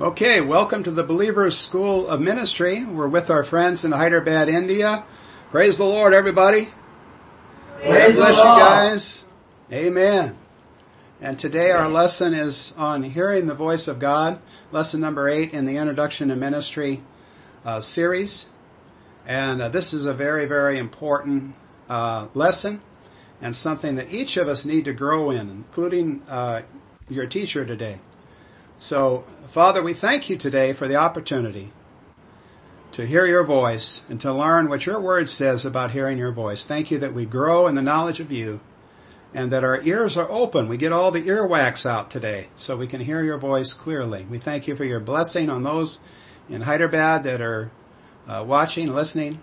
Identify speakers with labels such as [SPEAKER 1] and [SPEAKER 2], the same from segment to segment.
[SPEAKER 1] Okay, welcome to the Believers School of Ministry. We're with our friends in Hyderabad, India. Praise the Lord, everybody.
[SPEAKER 2] Praise
[SPEAKER 1] Bless
[SPEAKER 2] the
[SPEAKER 1] you guys. Amen. And today our lesson is on hearing the voice of God, lesson number eight in the Introduction to Ministry uh, series. And uh, this is a very, very important uh, lesson and something that each of us need to grow in, including uh, your teacher today. So, Father, we thank you today for the opportunity to hear your voice and to learn what your word says about hearing your voice. Thank you that we grow in the knowledge of you and that our ears are open. We get all the earwax out today so we can hear your voice clearly. We thank you for your blessing on those in Hyderabad that are uh, watching, listening,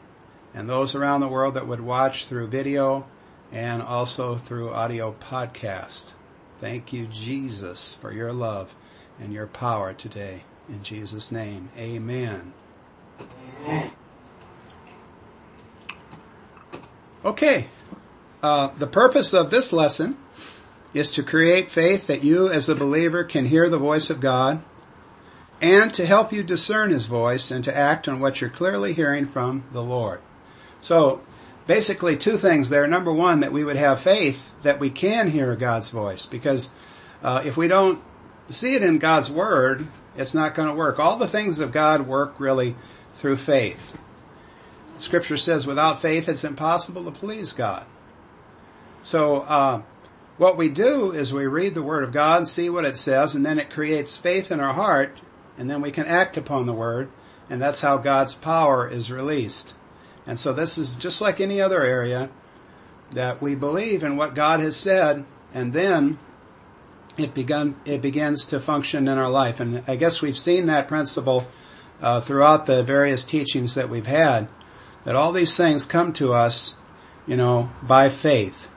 [SPEAKER 1] and those around the world that would watch through video and also through audio podcast. Thank you, Jesus, for your love and your power today. In Jesus' name, amen. Okay, uh, the purpose of this lesson is to create faith that you as a believer can hear the voice of God and to help you discern His voice and to act on what you're clearly hearing from the Lord. So, basically two things there. Number one, that we would have faith that we can hear God's voice because uh, if we don't see it in God's Word, it's not going to work. All the things of God work really through faith. Scripture says without faith it's impossible to please God. So, uh, what we do is we read the Word of God and see what it says, and then it creates faith in our heart, and then we can act upon the Word, and that's how God's power is released. And so this is just like any other area that we believe in what God has said, and then it begun it begins to function in our life. And I guess we've seen that principle uh, throughout the various teachings that we've had, that all these things come to us, you know, by faith.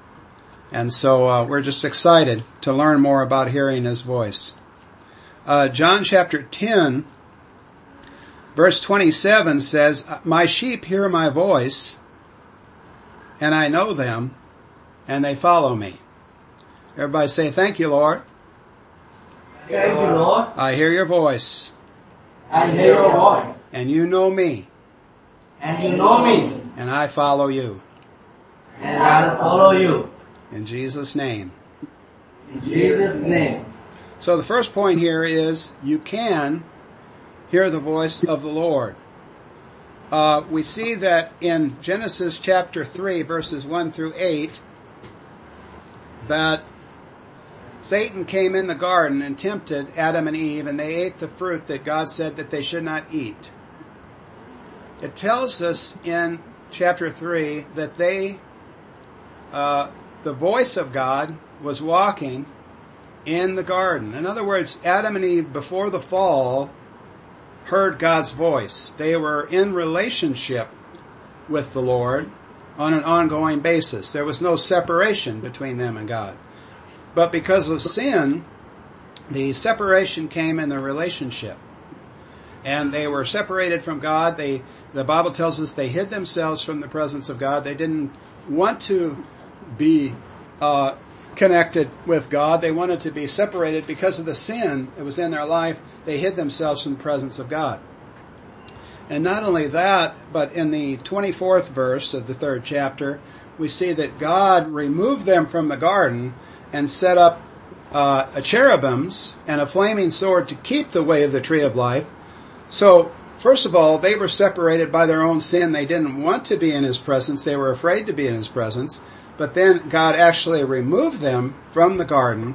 [SPEAKER 1] And so uh, we're just excited to learn more about hearing His voice. Uh, John chapter 10, verse 27 says, My sheep hear my voice, and I know them, and they follow me. Everybody say, Thank you, Lord.
[SPEAKER 2] Thank you, Lord.
[SPEAKER 1] I hear your voice,
[SPEAKER 2] I hear your voice,
[SPEAKER 1] and you know me,
[SPEAKER 2] and you know me,
[SPEAKER 1] and I follow you.
[SPEAKER 2] and I'll follow you.
[SPEAKER 1] In Jesus' name.
[SPEAKER 2] In Jesus' name.
[SPEAKER 1] So the first point here is you can hear the voice of the Lord. Uh, we see that in Genesis chapter 3, verses 1 through 8, that Satan came in the garden and tempted Adam and Eve, and they ate the fruit that God said that they should not eat. It tells us in chapter 3 that they, uh, the voice of God was walking in the garden. In other words, Adam and Eve, before the fall, heard God's voice. They were in relationship with the Lord on an ongoing basis. There was no separation between them and God. But because of sin, the separation came in the relationship. And they were separated from God. They, the Bible tells us they hid themselves from the presence of God. They didn't want to be uh, connected with God. They wanted to be separated because of the sin that was in their life. They hid themselves from the presence of God. And not only that, but in the 24th verse of the third chapter, we see that God removed them from the garden and set up uh, a cherubims and a flaming sword to keep the way of the tree of life. So, first of all, they were separated by their own sin. They didn't want to be in His presence. They were afraid to be in His presence. But then God actually removed them from the garden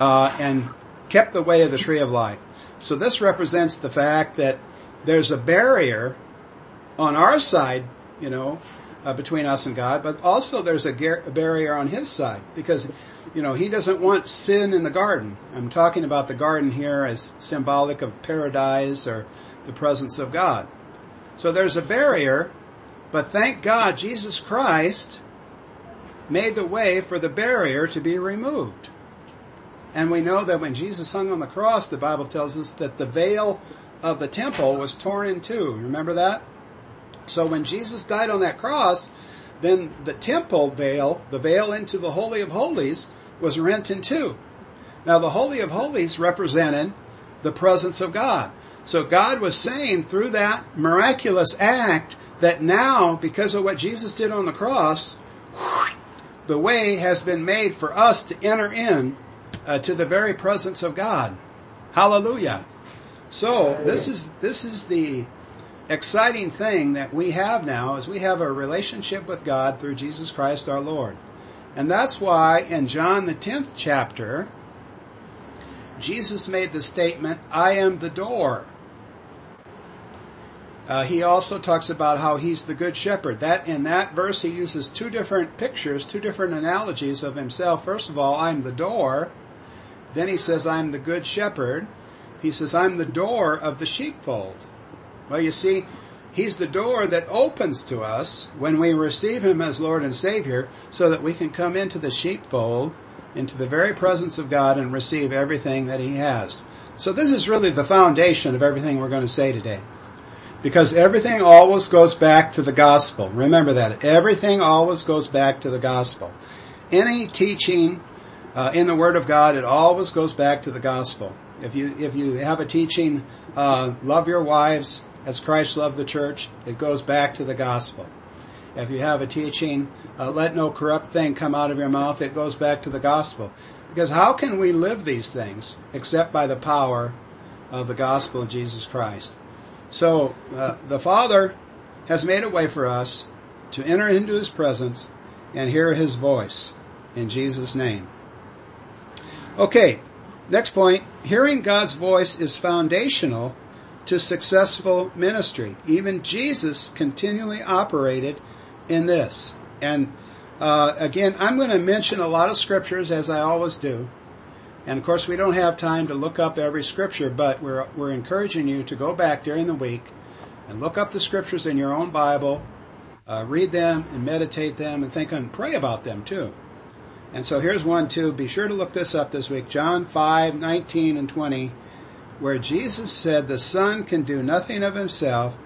[SPEAKER 1] uh, and kept the way of the tree of life. So this represents the fact that there's a barrier on our side, you know, uh, between us and God, but also there's a, gar- a barrier on His side because, you know, He doesn't want sin in the garden. I'm talking about the garden here as symbolic of paradise or the presence of God. So there's a barrier, but thank God Jesus Christ made the way for the barrier to be removed. And we know that when Jesus hung on the cross, the Bible tells us that the veil of the temple was torn in two. Remember that? So when Jesus died on that cross, then the temple veil, the veil into the Holy of Holies, was rent in two. Now the Holy of Holies represented the presence of God. So God was saying through that miraculous act that now, because of what Jesus did on the cross, the way has been made for us to enter in uh, to the very presence of God. Hallelujah. So this is this is the exciting thing that we have now is we have a relationship with God through Jesus Christ our Lord. And that's why in John the 10th chapter Jesus made the statement, I am the door. Uh, he also talks about how he's the good shepherd. That in that verse he uses two different pictures, two different analogies of himself. First of all, I'm the door. Then he says, I'm the good shepherd. He says, I'm the door of the sheepfold. Well, you see, he's the door that opens to us when we receive him as Lord and Savior so that we can come into the sheepfold, into the very presence of God and receive everything that he has. So this is really the foundation of everything we're going to say today. Because everything always goes back to the gospel. Remember that. Everything always goes back to the gospel. Any teaching uh, in the Word of God, it always goes back to the gospel. If you if you have a teaching, uh, love your wives as Christ loved the church, it goes back to the gospel. If you have a teaching, uh, let no corrupt thing come out of your mouth, it goes back to the gospel. Because how can we live these things except by the power of the gospel of Jesus Christ? So uh, the Father has made a way for us to enter into His presence and hear His voice in Jesus' name. Okay, next point. Hearing God's voice is foundational to successful ministry. Even Jesus continually operated in this. And uh, again, I'm going to mention a lot of scriptures as I always do. And of course, we don't have time to look up every scripture, but we're, we're encouraging you to go back during the week and look up the scriptures in your own Bible, uh, read them and meditate them and think and pray about them too. And so here's one too. Be sure to look this up this week. John 5, 19 and 20, where Jesus said, The Son can do nothing of himself,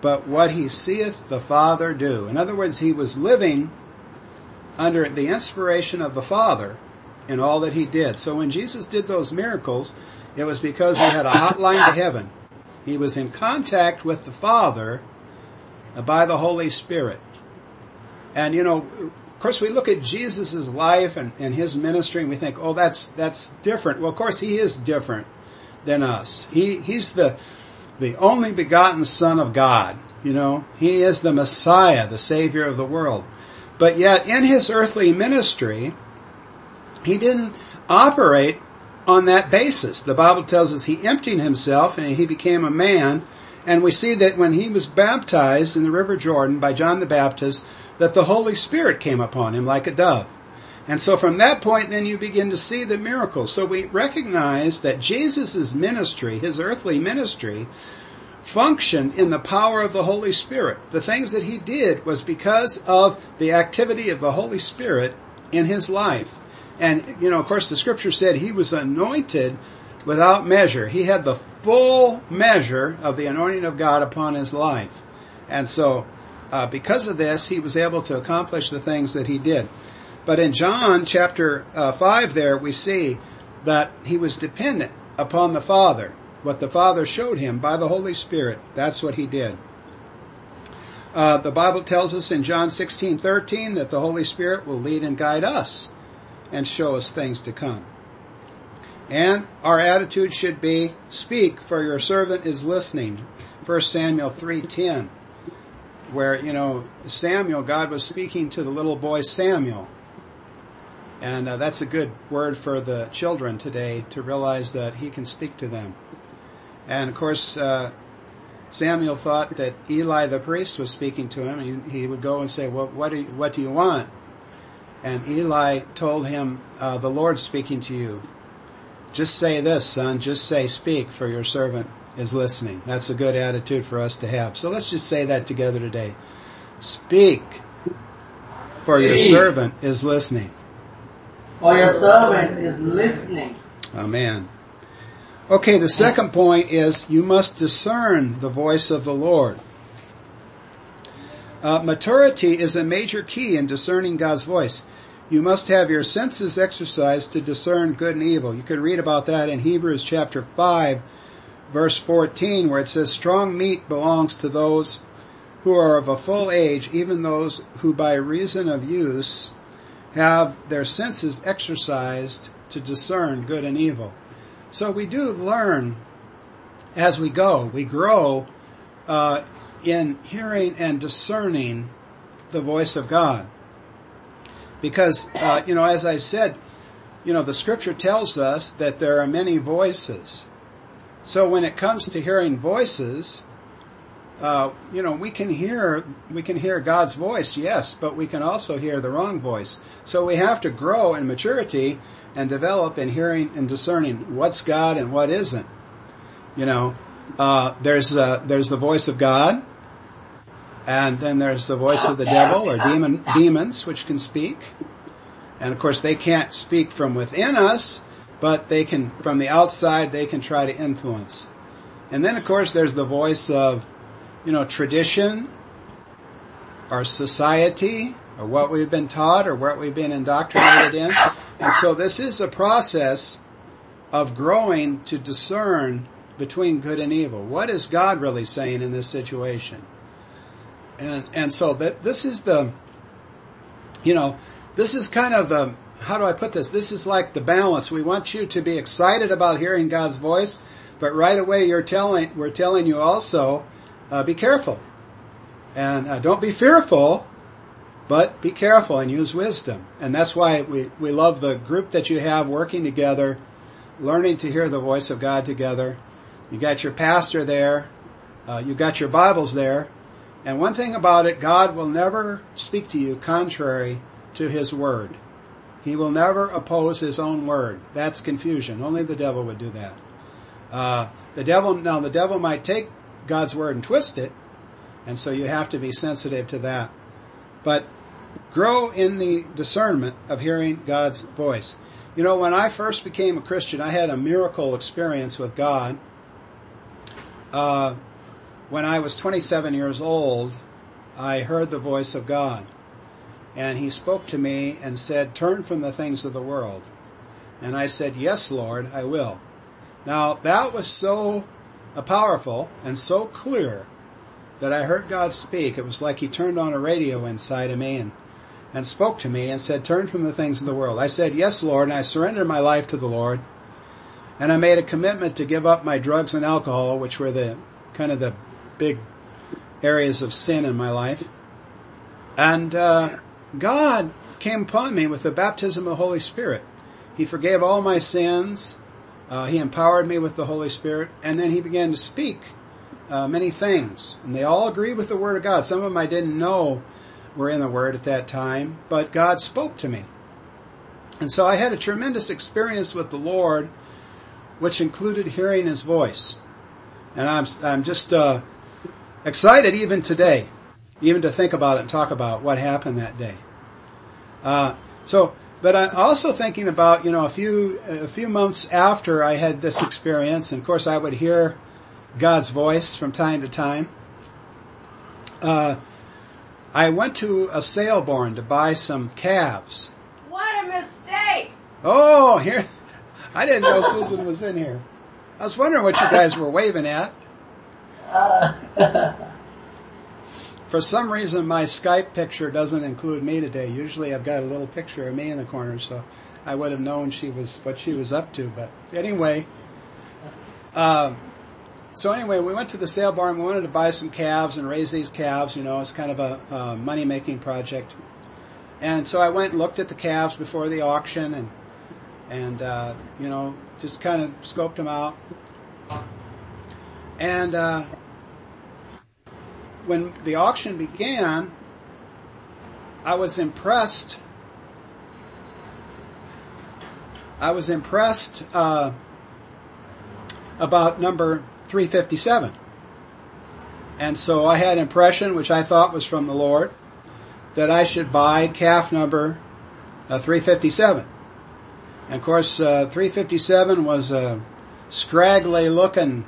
[SPEAKER 1] but what he seeth the Father do. In other words, he was living under the inspiration of the Father in all that he did. So when Jesus did those miracles, it was because he had a hotline to heaven. He was in contact with the Father by the Holy Spirit. And you know, of course, we look at Jesus' life and, and his ministry and we think, oh, that's, that's different. Well, of course, he is different than us. He, he's the, the only begotten Son of God. You know, he is the Messiah, the Savior of the world. But yet, in his earthly ministry, he didn't operate on that basis. The Bible tells us he emptied himself and he became a man. And we see that when he was baptized in the River Jordan by John the Baptist, that the Holy Spirit came upon him like a dove. And so from that point, then you begin to see the miracles. So we recognize that Jesus' ministry, his earthly ministry, functioned in the power of the Holy Spirit. The things that he did was because of the activity of the Holy Spirit in his life. And, you know, of course, the scripture said he was anointed without measure. He had the full measure of the anointing of God upon his life. And so, uh, because of this, he was able to accomplish the things that he did. But in John chapter uh, 5, there we see that he was dependent upon the Father. What the Father showed him by the Holy Spirit, that's what he did. Uh, the Bible tells us in John 16, 13 that the Holy Spirit will lead and guide us and show us things to come. And our attitude should be, speak, for your servant is listening. 1 Samuel 3.10, where, you know, Samuel, God was speaking to the little boy Samuel. And uh, that's a good word for the children today to realize that he can speak to them. And of course, uh, Samuel thought that Eli the priest was speaking to him. He, he would go and say, well, what do you, what do you want? And Eli told him, uh, The Lord's speaking to you. Just say this, son. Just say, Speak, for your servant is listening. That's a good attitude for us to have. So let's just say that together today. Speak, for your servant is listening.
[SPEAKER 2] For your servant is listening.
[SPEAKER 1] Amen. Okay, the second point is you must discern the voice of the Lord. Uh, maturity is a major key in discerning God's voice. You must have your senses exercised to discern good and evil. You can read about that in Hebrews chapter 5, verse 14 where it says, Strong meat belongs to those who are of a full age, even those who by reason of use have their senses exercised to discern good and evil. So we do learn as we go. We grow uh, in hearing and discerning the voice of God. Because, uh, you know, as I said, you know, the scripture tells us that there are many voices. So when it comes to hearing voices, uh, you know, we can hear we can hear God's voice, yes, but we can also hear the wrong voice. So we have to grow in maturity and develop in hearing and discerning what's God and what isn't. You know, uh, there's uh, there's the voice of God, and then there's the voice of the devil or demon demons, which can speak. And of course, they can't speak from within us, but they can from the outside. They can try to influence. And then, of course, there's the voice of, you know, tradition, our society, or what we've been taught, or what we've been indoctrinated in. And so, this is a process of growing to discern between good and evil. What is God really saying in this situation? And and so that this is the you know, this is kind of the how do I put this? This is like the balance. We want you to be excited about hearing God's voice, but right away you're telling we're telling you also uh, be careful. And uh, don't be fearful, but be careful and use wisdom. And that's why we, we love the group that you have working together, learning to hear the voice of God together. You got your pastor there. Uh, you got your Bibles there. And one thing about it, God will never speak to you contrary to His Word. He will never oppose His own Word. That's confusion. Only the devil would do that. Uh, the devil, now the devil might take God's Word and twist it, and so you have to be sensitive to that. But grow in the discernment of hearing God's voice. You know, when I first became a Christian, I had a miracle experience with God uh, when I was 27 years old, I heard the voice of God. And he spoke to me and said, Turn from the things of the world. And I said, Yes, Lord, I will. Now, that was so uh, powerful and so clear that I heard God speak. It was like he turned on a radio inside of me and, and spoke to me and said, Turn from the things of the world. I said, Yes, Lord, and I surrendered my life to the Lord. And I made a commitment to give up my drugs and alcohol, which were the kind of the big areas of sin in my life. And uh, God came upon me with the baptism of the Holy Spirit. He forgave all my sins. Uh, he empowered me with the Holy Spirit, and then He began to speak uh, many things, and they all agreed with the Word of God. Some of them I didn't know were in the Word at that time, but God spoke to me, and so I had a tremendous experience with the Lord which included hearing his voice. And I'm, I'm just uh, excited even today, even to think about it and talk about what happened that day. Uh, so, but I'm also thinking about, you know, a few, a few months after I had this experience, and of course I would hear God's voice from time to time. Uh, I went to a sale barn to buy some calves.
[SPEAKER 3] What a mistake!
[SPEAKER 1] Oh, here, I didn't know Susan was in here. I was wondering what you guys were waving at. For some reason, my Skype picture doesn't include me today. Usually, I've got a little picture of me in the corner, so I would have known she was what she was up to. But anyway, um, so anyway, we went to the sale barn. We wanted to buy some calves and raise these calves. You know, it's kind of a, a money making project. And so I went and looked at the calves before the auction and and uh, you know just kind of scoped them out. And uh, when the auction began, I was impressed. I was impressed uh, about number 357. And so I had an impression, which I thought was from the Lord, that I should buy calf number uh, 357. And of course, uh, 357 was a scraggly looking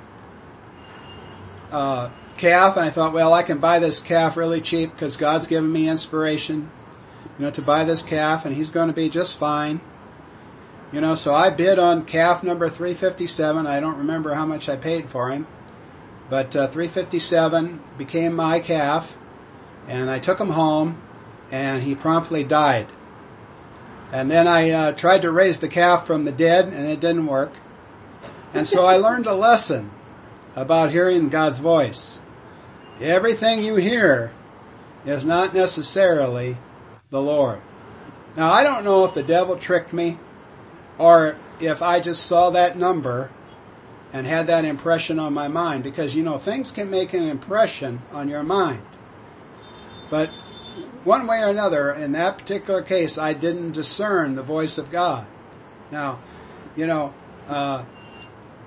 [SPEAKER 1] uh, calf, and I thought, well, I can buy this calf really cheap because God's given me inspiration, you know, to buy this calf, and he's going to be just fine. You know, so I bid on calf number 357. I don't remember how much I paid for him, but uh, 357 became my calf, and I took him home, and he promptly died. And then I uh, tried to raise the calf from the dead, and it didn't work. And so I learned a lesson about hearing God's voice. Everything you hear is not necessarily the Lord. Now, I don't know if the devil tricked me or if I just saw that number and had that impression on my mind because, you know, things can make an impression on your mind. But one way or another, in that particular case, I didn't discern the voice of God. Now, you know, uh,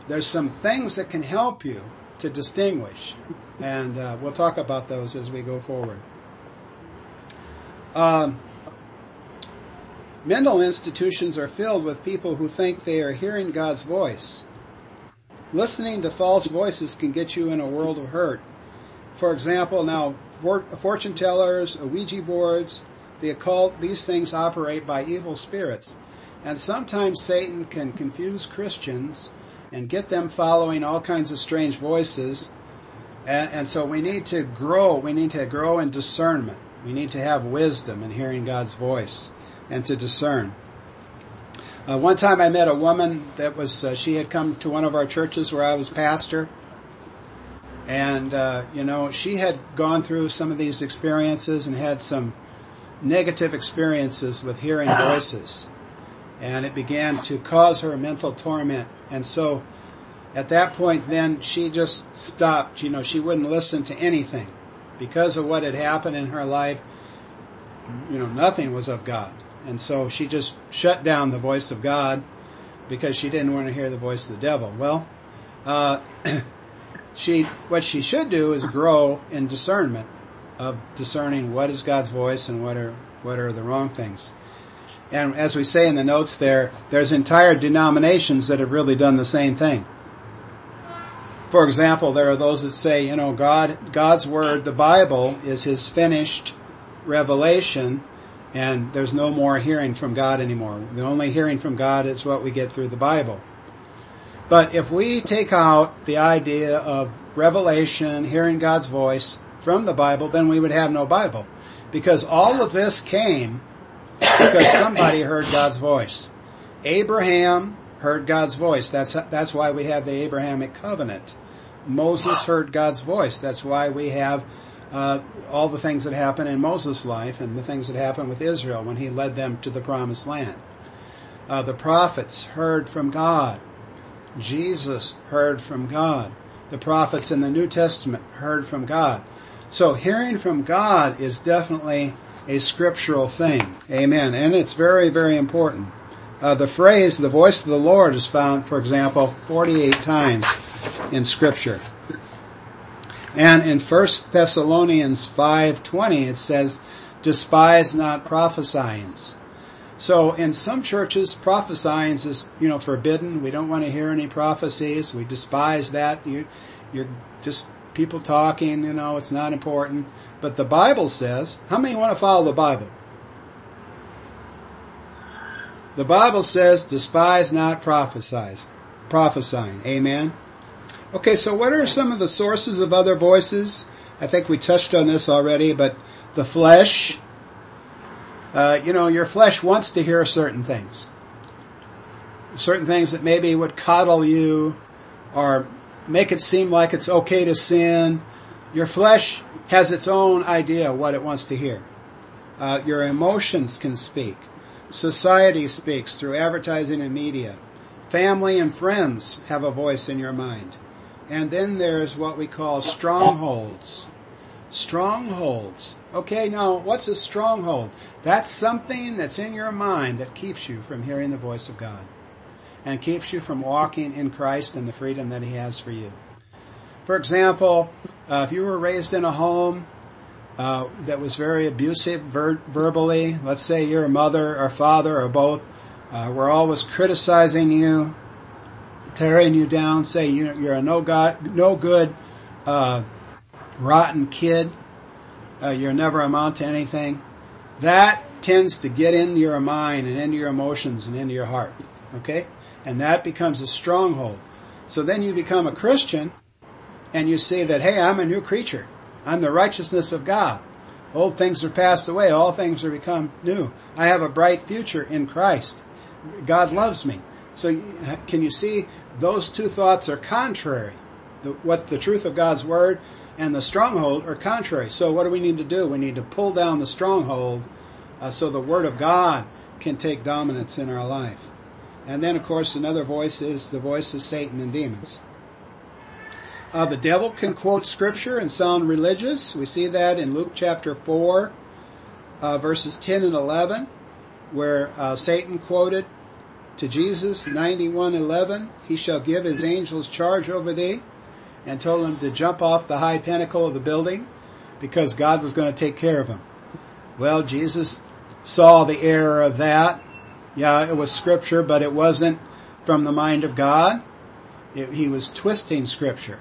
[SPEAKER 1] there's some things that can help you to distinguish, and uh, we'll talk about those as we go forward. Um, mental institutions are filled with people who think they are hearing God's voice. Listening to false voices can get you in a world of hurt. For example, now fortune tellers, Ouija boards, the occult, these things operate by evil spirits. And sometimes Satan can confuse Christians and get them following all kinds of strange voices. And, and, so we need to grow. We need to grow in discernment. We need to have wisdom in hearing God's voice and to discern. Uh, one time I met a woman that was, uh, she had come to one of our churches where I was pastor. And, uh, you know, she had gone through some of these experiences and had some negative experiences with hearing voices. And it began to cause her mental torment. And so at that point, then she just stopped. You know, she wouldn't listen to anything because of what had happened in her life. You know, nothing was of God. And so she just shut down the voice of God because she didn't want to hear the voice of the devil. Well, uh, she what she should do is grow in discernment of discerning what is God's voice and what are what are the wrong things. And as we say in the notes there, there's entire denominations that have really done the same thing. For example, there are those that say, you know, God God's word, the Bible, is his finished revelation and there's no more hearing from God anymore. The only hearing from God is what we get through the Bible. But if we take out the idea of revelation, hearing God's voice from the Bible, then we would have no Bible. Because all of this came because somebody heard God's voice. Abraham heard God's voice. That's, that's why we have the Abrahamic covenant. Moses heard God's voice. That's why we have uh, all the things that happened in Moses' life and the things that happened with Israel when he led them to the promised land. Uh, the prophets heard from God. Jesus heard from God. The prophets in the New Testament heard from God. So hearing from God is definitely a scriptural thing. Amen. And it's very, very important. Uh, the phrase, the voice of the Lord, is found, for example, 48 times in Scripture. And in 1 Thessalonians 5.20 it says, despise not prophesying. So in some churches, prophesying is, you know, forbidden. We don't want to hear any prophecies. We despise that. You, you're just people talking, you know, it's not important. But the Bible says, how many want to follow the Bible? The Bible says, despise not prophesying. Amen. Okay, so what are some of the sources of other voices? I think we touched on this already, but the flesh, uh, you know, your flesh wants to hear certain things. Certain things that maybe would coddle you or make it seem like it's okay to sin. Your flesh has its own idea what it wants to hear. Uh, your emotions can speak. Society speaks through advertising and media. Family and friends have a voice in your mind. And then there's what we call strongholds. Strongholds. Okay, now what's a stronghold? That's something that's in your mind that keeps you from hearing the voice of God and keeps you from walking in Christ and the freedom that He has for you. For example, uh, if you were raised in a home uh, that was very abusive ver- verbally, let's say your mother or father or both uh, were always criticizing you, tearing you down, saying you're a no god, no good, uh, rotten kid. Uh, you're never amount to anything. That tends to get into your mind and into your emotions and into your heart. Okay? And that becomes a stronghold. So then you become a Christian and you say that, hey, I'm a new creature. I'm the righteousness of God. Old things are passed away. All things are become new. I have a bright future in Christ. God loves me. So can you see those two thoughts are contrary? The, what's the truth of God's word and the stronghold are contrary. So what do we need to do? We need to pull down the stronghold uh, so the word of God can take dominance in our life. And then, of course, another voice is the voice of Satan and demons. Uh, the devil can quote scripture and sound religious. We see that in Luke chapter 4, uh, verses 10 and 11, where uh, Satan quoted to Jesus 91:11, "He shall give his angels charge over thee," and told him to jump off the high pinnacle of the building because God was going to take care of him. Well, Jesus saw the error of that. Yeah, it was scripture, but it wasn't from the mind of God. It, he was twisting scripture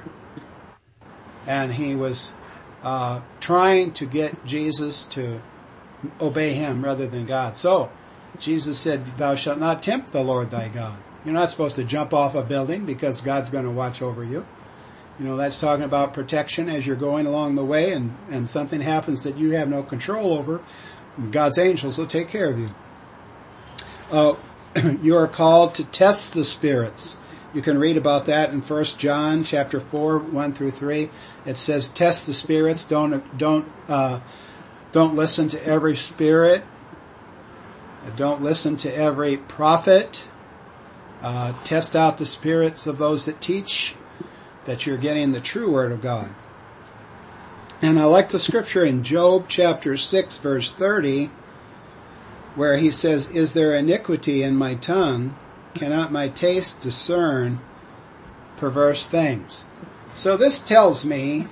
[SPEAKER 1] and he was uh, trying to get Jesus to obey him rather than God. So Jesus said, "Thou shalt not tempt the Lord thy God." You're not supposed to jump off a building because God's going to watch over you. You know, that's talking about protection as you're going along the way and, and something happens that you have no control over. God's angels will take care of you. Uh, you are called to test the spirits. You can read about that in 1 John chapter 4, 1 through 3. It says, test the spirits. Don't, don't, uh, don't listen to every spirit. Don't listen to every prophet. Uh, test out the spirits of those that teach that you're getting the true word of God. And I like the scripture in Job chapter 6 verse 30 where he says, Is there iniquity in my tongue? Cannot my taste discern perverse things? So this tells me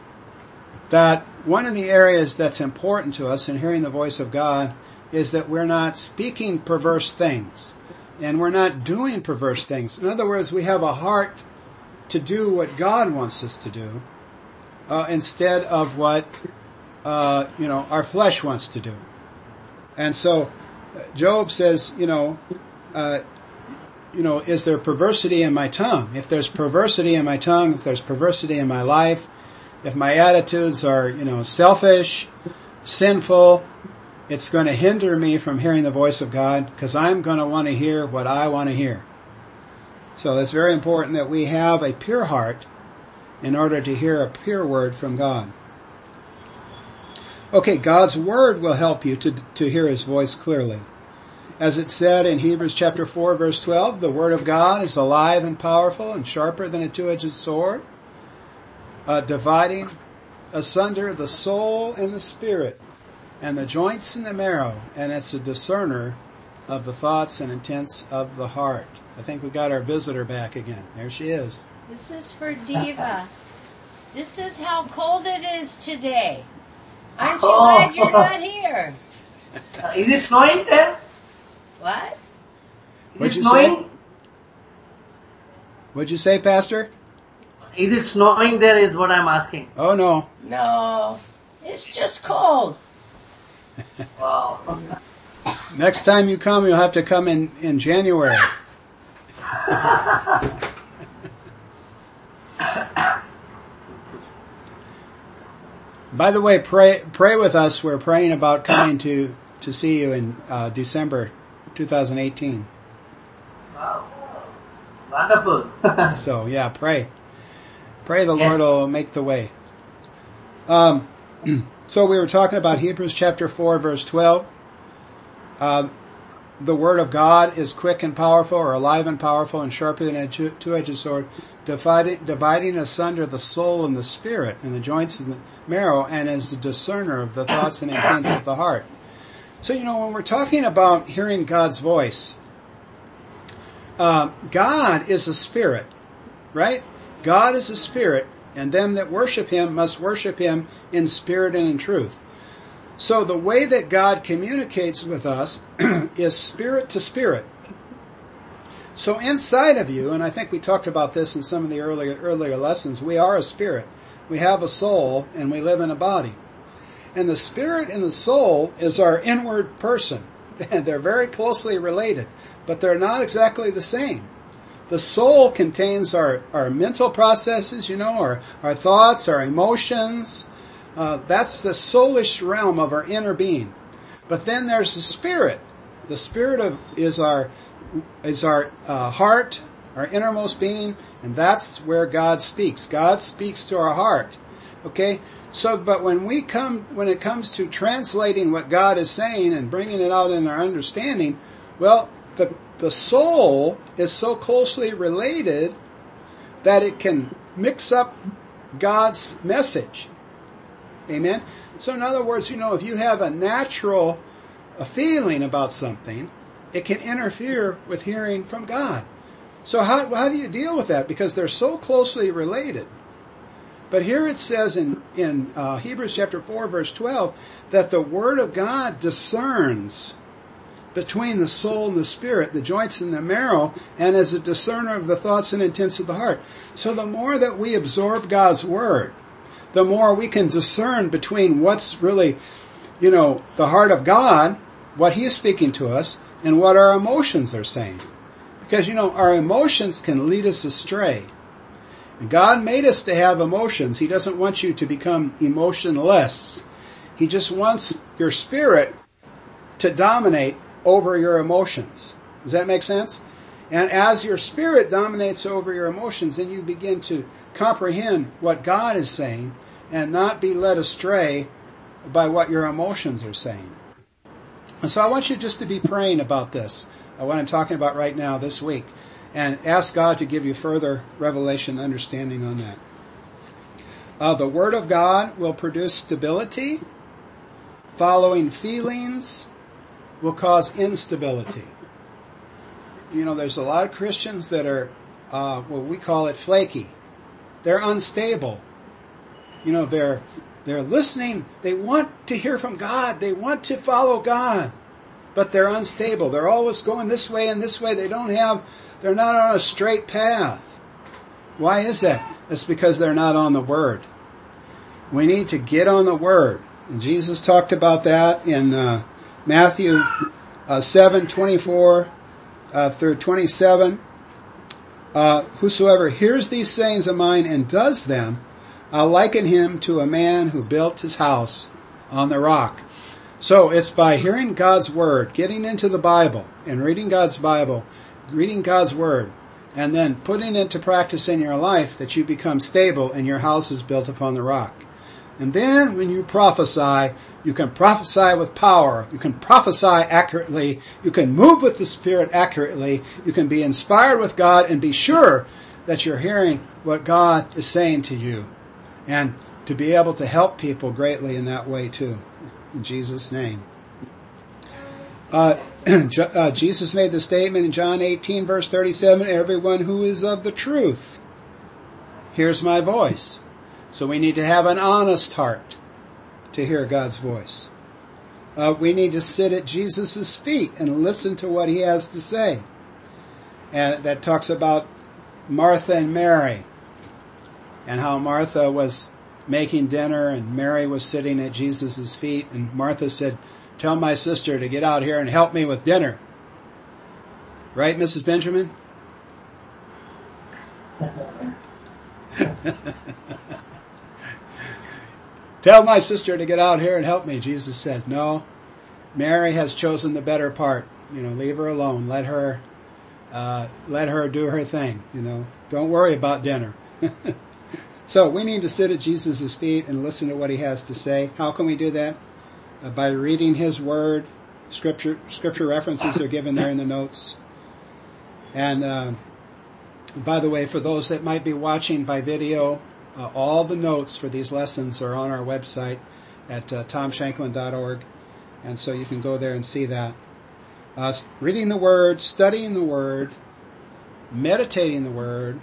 [SPEAKER 1] that one of the areas that's important to us in hearing the voice of God is that we're not speaking perverse things and we're not doing perverse things. In other words, we have a heart to do what God wants us to do uh, instead of what uh, you know our flesh wants to do. And so Job says, you know, uh, you know, is there perversity in my tongue? If there's perversity in my tongue, if there's perversity in my life, if my attitudes are, you know, selfish, sinful, it's going to hinder me from hearing the voice of God because I'm going to want to hear what I want to hear. So it's very important that we have a pure heart in order to hear a pure word from God. Okay, God's word will help you to, to hear his voice clearly. As it said in Hebrews chapter 4 verse 12, the word of God is alive and powerful and sharper than a two-edged sword, uh, dividing asunder the soul and the spirit and the joints and the marrow, and it's a discerner of the thoughts and intents of the heart. I think we got our visitor back again. There she is.
[SPEAKER 3] This is for Diva. This is how cold it is today. Aren't you
[SPEAKER 2] Oh.
[SPEAKER 3] glad you're not here?
[SPEAKER 2] Uh, is it snowing there?
[SPEAKER 3] What?
[SPEAKER 2] Is
[SPEAKER 1] What'd
[SPEAKER 2] it
[SPEAKER 1] you
[SPEAKER 2] snowing?
[SPEAKER 1] say? What'd you say, Pastor?
[SPEAKER 2] Is it snowing there is what I'm asking.
[SPEAKER 1] Oh no.
[SPEAKER 3] No, it's just cold.
[SPEAKER 2] Wow.
[SPEAKER 1] Next time you come, you'll have to come in, in January. By the way, pray pray with us. We're praying about coming to to see you in uh, December 2018.
[SPEAKER 2] wow. Wonderful.
[SPEAKER 1] So yeah, pray. Pray the
[SPEAKER 2] Yes.
[SPEAKER 1] Lord will make the way. Um, so we were talking about Hebrews chapter 4 verse 12. Um, the word of God is quick and powerful or alive and powerful and sharper than a two- two-edged sword, dividing, dividing asunder the soul and the spirit and the joints and the marrow and is the discerner of the thoughts and intents of the heart. So, you know, when we're talking about hearing God's voice, uh, God is a spirit, right? God is a spirit, and them that worship him must worship him in spirit and in truth. So the way that God communicates with us is spirit to spirit. So inside of you, and I think we talked about this in some of the earlier earlier lessons, we are a spirit. We have a soul and we live in a body. And the spirit and the soul is our inward person. and they're very closely related, but they're not exactly the same. The soul contains our, our mental processes, you know, our, our thoughts, our emotions. Uh, that's the soulish realm of our inner being. But then there's the spirit. The spirit of is our is our uh, heart, our innermost being, and that's where God speaks. God speaks to our heart. Okay, so but when we come when it comes to translating what God is saying and bringing it out in our understanding, well, the the soul is so closely related that it can mix up God's message. Amen. So in other words, you know, if you have a natural a feeling about something, it can interfere with hearing from God. So how, how do you deal with that? Because they're so closely related. But here it says in, in uh, Hebrews chapter 4 verse 12 that the Word of God discerns between the soul and the spirit, the joints and the marrow, and is a discerner of the thoughts and intents of the heart. So the more that we absorb God's Word, the more we can discern between what's really, you know, the heart of God, what He's speaking to us, and what our emotions are saying. Because, you know, our emotions can lead us astray. God made us to have emotions. He doesn't want you to become emotionless. He just wants your spirit to dominate over your emotions. Does that make sense? And as your spirit dominates over your emotions, then you begin to comprehend what God is saying and not be led astray by what your emotions are saying. And so I want you just to be praying about this, uh, what I'm talking about right now this week, and ask God to give you further revelation and understanding on that. Uh, the Word of God will produce stability. Following feelings will cause instability. You know, there's a lot of Christians that are, uh, what we call it, flaky. They're unstable. You know, they're they're listening. They want to hear from God. They want to follow God. But they're unstable. They're always going this way and this way. They don't have, they're not on a straight path. Why is that? It's because they're not on the Word. We need to get on the Word. And Jesus talked about that in uh, Matthew uh, 7 24 uh, through 27. Uh, whosoever hears these sayings of mine and does them, I'll liken him to a man who built his house on the rock. So it's by hearing God's word, getting into the Bible and reading God's Bible, reading God's word, and then putting it to practice in your life that you become stable and your house is built upon the rock. And then when you prophesy, you can prophesy with power. You can prophesy accurately. You can move with the Spirit accurately. You can be inspired with God and be sure that you're hearing what God is saying to you and to be able to help people greatly in that way too. In Jesus' name. Uh, uh, Jesus made the statement in John 18 verse 37, everyone who is of the truth hears my voice. So we need to have an honest heart to hear God's voice. Uh, we need to sit at Jesus' feet and listen to what he has to say. And that talks about Martha and Mary and how Martha was making dinner and Mary was sitting at Jesus' feet and Martha said, tell my sister to get out here and help me with dinner. Right, Mrs. Benjamin? Tell my sister to get out here and help me. Jesus said, no, Mary has chosen the better part. You know, leave her alone. Let her, uh, let her do her thing. You know, don't worry about dinner. So we need to sit at Jesus' feet and listen to what he has to say. How can we do that? Uh, by reading his word. Scripture scripture references are given there in the notes. And uh, by the way, for those that might be watching by video, uh, all the notes for these lessons are on our website at uh, tomshanklin.org. And so you can go there and see that. Uh, reading the Word, studying the Word, meditating the Word,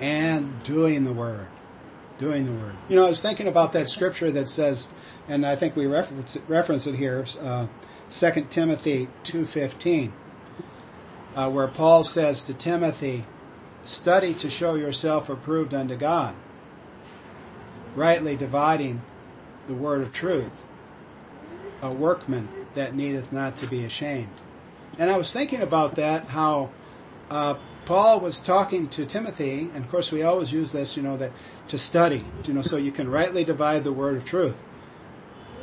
[SPEAKER 1] and doing the word. Doing the word. You know, I was thinking about that scripture that says, and I think we reference it, reference it here, uh, 2 Timothy 2.15, uh, where Paul says to Timothy, study to show yourself approved unto God, rightly dividing the word of truth, a workman that needeth not to be ashamed. And I was thinking about that, how uh, Paul was talking to Timothy, and of course we always use this, you know, that to study, you know, so you can rightly divide the word of truth.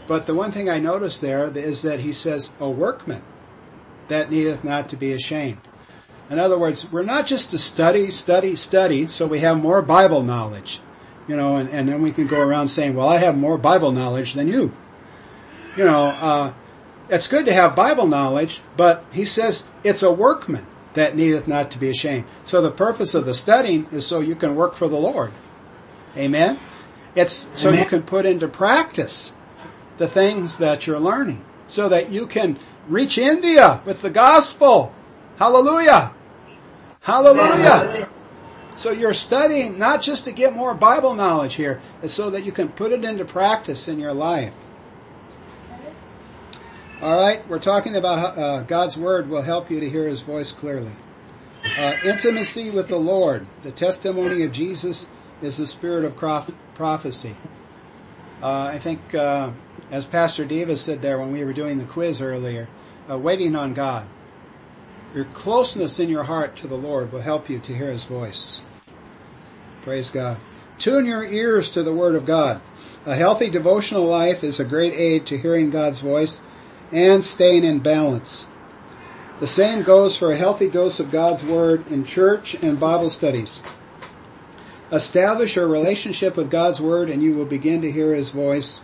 [SPEAKER 1] But the one thing I notice there is that he says, a workman that needeth not to be ashamed. In other words, we're not just to study, study, study, so we have more Bible knowledge, you know, and, and then we can go around saying, well, I have more Bible knowledge than you. You know, uh, it's good to have Bible knowledge, but he says it's a workman that needeth not to be ashamed. So the purpose of the studying is so you can work for the Lord. Amen? It's so you can put into practice the things that you're learning. So that you can reach India with the gospel. Hallelujah. Hallelujah. So you're studying not just to get more Bible knowledge here, so that you can put it into practice in your life. All right, we're talking about uh, God's Word will help you to hear His voice clearly. Uh, intimacy with the Lord. The testimony of Jesus is the spirit of prophecy. Uh, I think, uh, as Pastor Davis said there when we were doing the quiz earlier, uh, waiting on God. Your closeness in your heart to the Lord will help you to hear His voice. Praise God. Tune your ears to the Word of God. A healthy devotional life is a great aid to hearing God's voice and staying in balance. The same goes for a healthy dose of God's Word in church and Bible studies. Establish a relationship with God's Word and you will begin to hear His voice.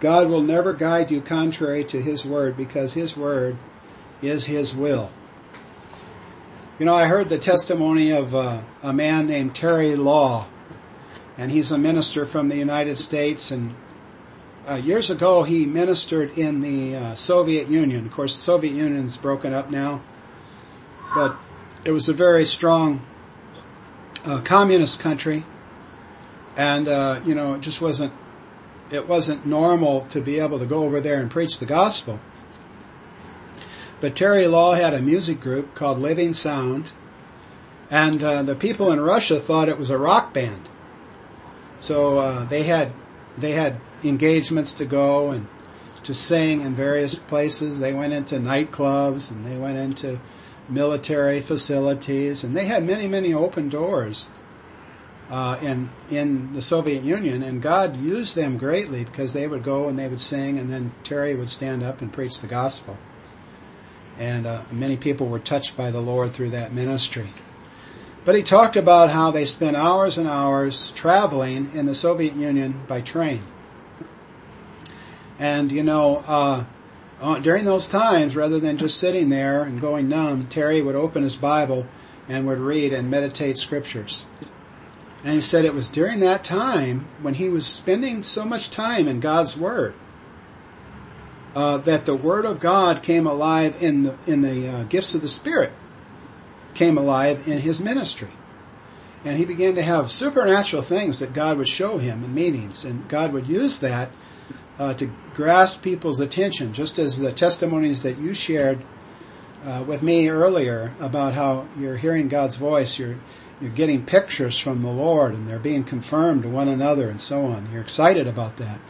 [SPEAKER 1] God will never guide you contrary to His Word because His Word is His will. You know, I heard the testimony of uh, a man named Terry Law, and he's a minister from the United States. And uh, years ago, he ministered in the uh, Soviet Union. Of course, the Soviet Union's broken up now, but it was a very strong uh, communist country, and uh, you know, it just wasn't it wasn't normal to be able to go over there and preach the gospel. But Terry Law had a music group called Living Sound, and uh, the people in Russia thought it was a rock band. So uh, they had they had engagements to go and to sing in various places. They went into nightclubs and they went into military facilities, and they had many many open doors uh, in in the Soviet Union. And God used them greatly because they would go and they would sing, and then Terry would stand up and preach the gospel and uh, many people were touched by the Lord through that ministry. But he talked about how they spent hours and hours traveling in the Soviet Union by train. And, you know, uh, uh, during those times, rather than just sitting there and going numb, Terry would open his Bible and would read and meditate scriptures. And he said it was during that time when he was spending so much time in God's Word uh, that the Word of God came alive in the in the uh, gifts of the Spirit, came alive in his ministry, and he began to have supernatural things that God would show him in meetings, and God would use that uh, to grasp people's attention, just as the testimonies that you shared uh, with me earlier about how you're hearing God's voice, you're you're getting pictures from the Lord, and they're being confirmed to one another, and so on. You're excited about that.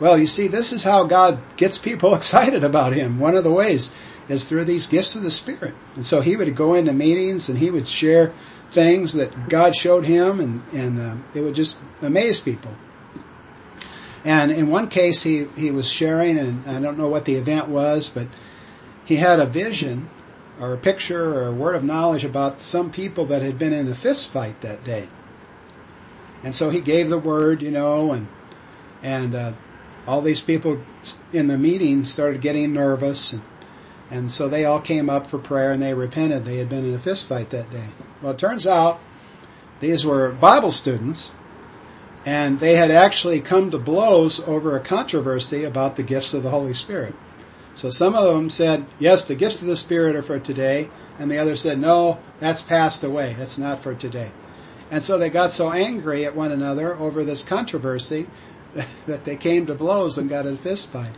[SPEAKER 1] Well, you see, this is how God gets people excited about Him. One of the ways is through these gifts of the Spirit. And so he would go into meetings and he would share things that God showed him, and, and uh, it would just amaze people. And in one case, he, he was sharing, and I don't know what the event was, but he had a vision or a picture or a word of knowledge about some people that had been in a fist fight that day. And so he gave the word, you know, and and uh, all these people in the meeting started getting nervous, and, and so they all came up for prayer and they repented. They had been in a fist fight that day. Well, it turns out these were Bible students, and they had actually come to blows over a controversy about the gifts of the Holy Spirit. So some of them said, yes, the gifts of the Spirit are for today, and the others said, no, that's passed away. That's not for today. And so they got so angry at one another over this controversy that they came to blows and got in a fist fight.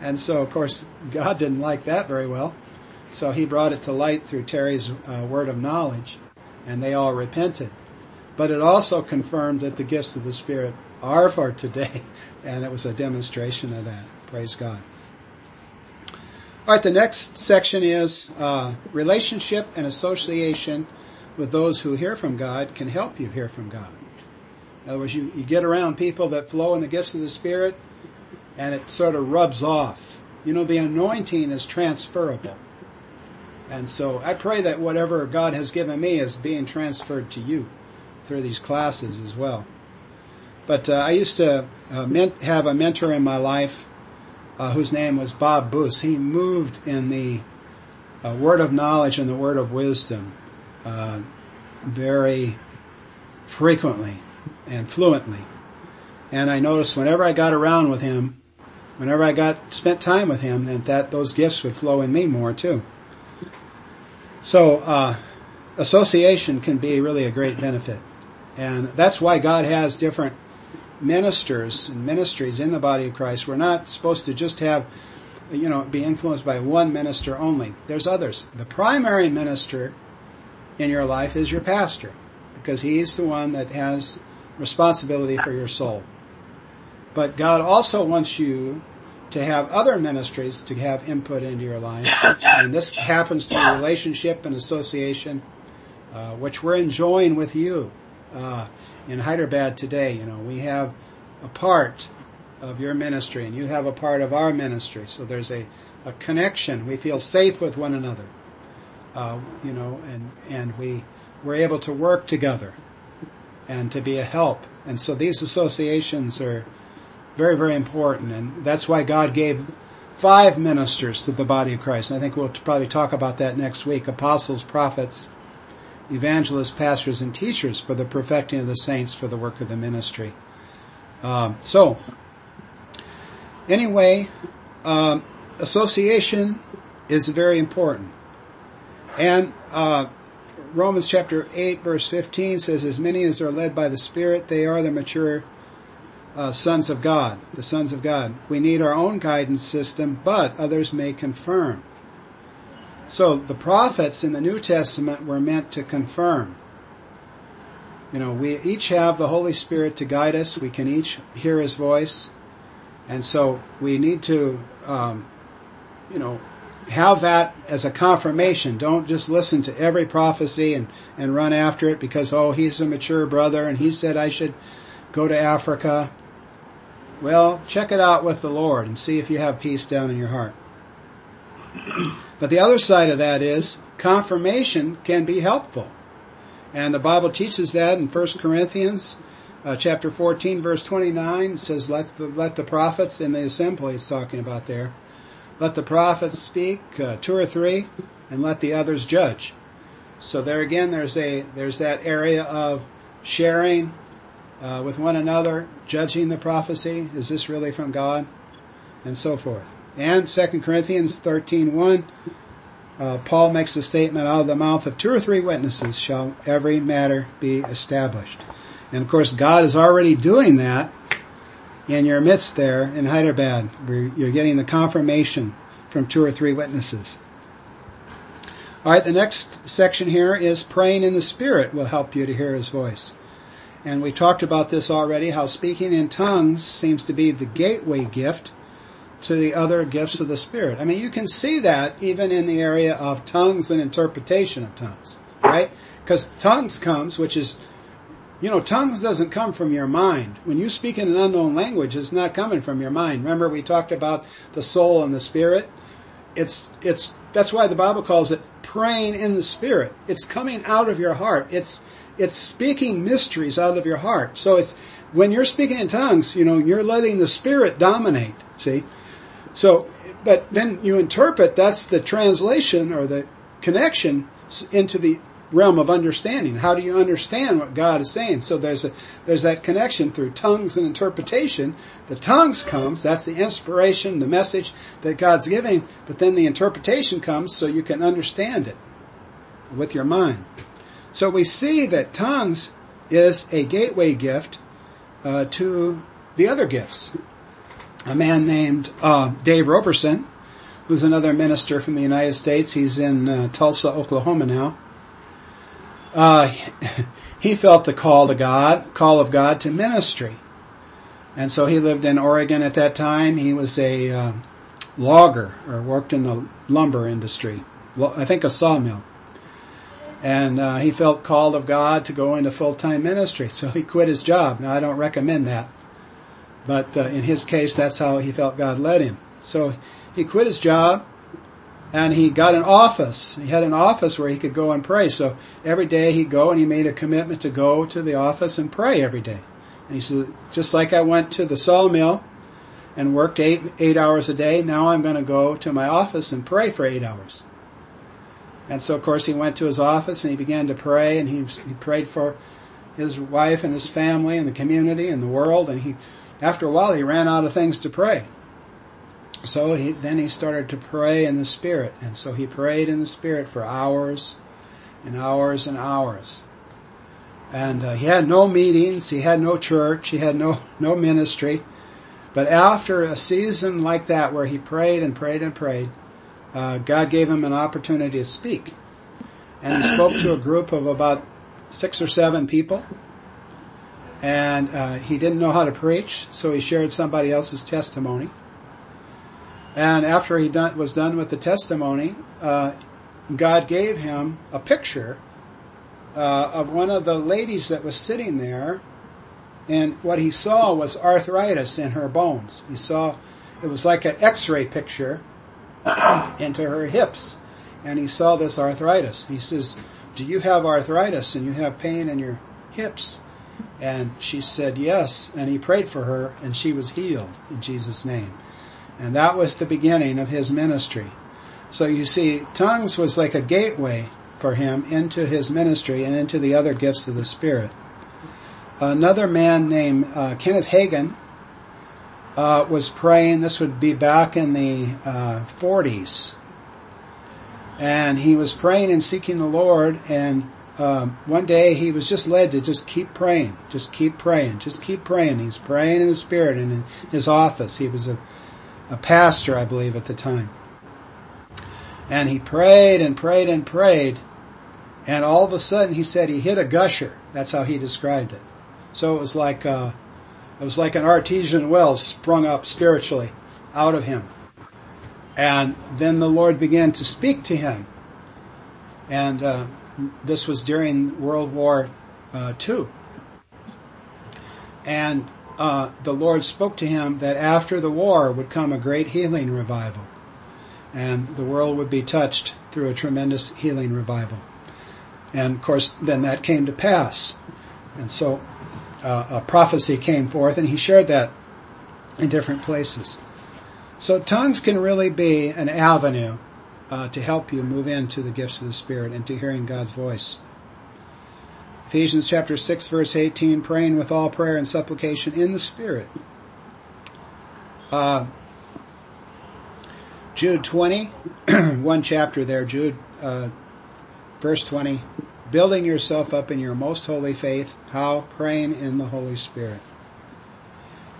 [SPEAKER 1] And so, of course, God didn't like that very well. So he brought it to light through Terry's uh, word of knowledge, and they all repented. But it also confirmed that the gifts of the Spirit are for today, and it was a demonstration of that. Praise God. All right, the next section is uh, relationship and association with those who hear from God can help you hear from God. In other words, you, you get around people that flow in the gifts of the Spirit and it sort of rubs off. You know, the anointing is transferable. And so I pray that whatever God has given me is being transferred to you through these classes as well. But uh, I used to uh, have a mentor in my life uh, whose name was Bob Boos. He moved in the uh, word of knowledge and the word of wisdom uh, very frequently and fluently. And I noticed whenever I got around with him, whenever I got spent time with him, that, that those gifts would flow in me more too. So uh, association can be really a great benefit, and that's why God has different ministers and ministries in the body of Christ. We're not supposed to just have, you know, be influenced by one minister only. There's others. The primary minister in your life is your pastor because he's the one that has responsibility for your soul. But God also wants you to have other ministries to have input into your life. And this happens through relationship and association, uh, which we're enjoying with you. Uh, in Hyderabad today. You know, we have a part of your ministry and you have a part of our ministry. So there's a, a connection. We feel safe with one another. Uh, you know, and, and we, we're able to work together and to be a help. And so these associations are very, very important. And that's why God gave five ministers to the body of Christ. And I think we'll probably talk about that next week. Apostles, prophets, evangelists, pastors, and teachers for the perfecting of the saints for the work of the ministry. Um, so, anyway, um, association is very important. And uh, Romans chapter 8, verse 15 says, As many as are led by the Spirit, they are the mature uh, sons of God, the sons of God. We need our own guidance system, but others may confirm. So the prophets in the New Testament were meant to confirm. You know, we each have the Holy Spirit to guide us. We can each hear His voice, and so we need to, um, you know, have that as a confirmation. Don't just listen to every prophecy and, and run after it because, oh, he's a mature brother and he said I should go to Africa. Well, check it out with the Lord and see if you have peace down in your heart. But the other side of that is confirmation can be helpful. And the Bible teaches that in 1 Corinthians uh, chapter 14 verse 29 says let the, let the prophets in the assembly it's talking about there let the prophets speak uh, two or three and let the others judge. So there again there's a there's that area of sharing uh, with one another judging the prophecy is this really from god? And so forth and 2 Corinthians 13.1, uh, Paul makes the statement, out of the mouth of two or three witnesses shall every matter be established. And of course, God is already doing that in your midst there in Hyderabad, where you're getting the confirmation from two or three witnesses. All right, the next section here is praying in the Spirit will help you to hear His voice. And we talked about this already, how speaking in tongues seems to be the gateway gift to the other gifts of the Spirit. I mean, you can see that even in the area of tongues and interpretation of tongues, right? Because tongues comes, which is, you know, tongues doesn't come from your mind. When you speak in an unknown language, it's not coming from your mind. Remember, we talked about the soul and the spirit. It's it's that's why the Bible calls it praying in the spirit. It's coming out of your heart. It's it's speaking mysteries out of your heart. So it's when you're speaking in tongues, you know, you're letting the spirit dominate. See, so, but then you interpret that's the translation or the connection into the realm of understanding. How do you understand what God is saying? So there's a there's that connection through tongues and interpretation. The tongues comes, that's the inspiration, the message that God's giving, but then the interpretation comes so you can understand it with your mind. So we see that tongues is a gateway gift uh, to the other gifts a man named uh, Dave Roberson, who's another minister from the United States. He's in uh, Tulsa, Oklahoma now. Uh, he felt the call to God, call of God to ministry, and so he lived in Oregon at that time. He was a uh, logger or worked in the lumber industry. I think a sawmill. And uh, he felt called of God to go into full-time ministry, so he quit his job. Now I don't recommend that, but uh, in his case, that's how he felt God led him. So he quit his job, and he got an office. He had an office where he could go and pray. So every day he'd go, and he made a commitment to go to the office and pray every day. And he said, just like I went to the sawmill and worked eight eight hours a day, now I'm going to go to my office and pray for eight hours. And so, of course, he went to his office and he began to pray, and he, he prayed for his wife and his family and the community and the world. And he, after a while, he ran out of things to pray. So he, then he started to pray in the Spirit. And so he prayed in the Spirit for hours and hours and hours. And uh, he had no meetings, he had no church, he had no, no ministry. But after a season like that where he prayed and prayed and prayed, uh, God gave him an opportunity to speak. And he spoke to a group of about six or seven people. And uh, he didn't know how to preach, so he shared somebody else's testimony. And after he done, was done with the testimony, uh, God gave him a picture uh, of one of the ladies that was sitting there, and what he saw was arthritis in her bones. He saw it was like an X-ray picture into her hips. And he saw this arthritis. He says, Do you have arthritis and you have pain in your hips? And she said, Yes. And he prayed for her and she was healed in Jesus' name. And that was the beginning of his ministry. So you see, tongues was like a gateway for him into his ministry and into the other gifts of the Spirit. Another man named uh, Kenneth Hagin uh, was praying. This would be back in the uh, 40s. And he was praying and seeking the Lord. And um, one day he was just led to just keep praying, just keep praying, just keep praying. He's praying in the Spirit and in his office. He was a, a pastor, I believe, at the time. And he prayed and prayed and prayed. And all of a sudden he said he hit a gusher. That's how he described it. So it was like, uh, it was like an artesian well sprung up spiritually out of him. And then the Lord began to speak to him. And uh, this was during World War uh, II. And uh, the Lord spoke to him that after the war would come a great healing revival. And the world would be touched through a tremendous healing revival. And of course, then that came to pass. And so uh, a prophecy came forth, and he shared that in different places. So tongues can really be an avenue uh, to help you move into the gifts of the Spirit and to hearing God's voice. Ephesians chapter 6 verse 18, praying with all prayer and supplication in the Spirit. Uh, Jude 20, one chapter there, Jude, uh, verse 20, building yourself up in your most holy faith. How? Praying in the Holy Spirit.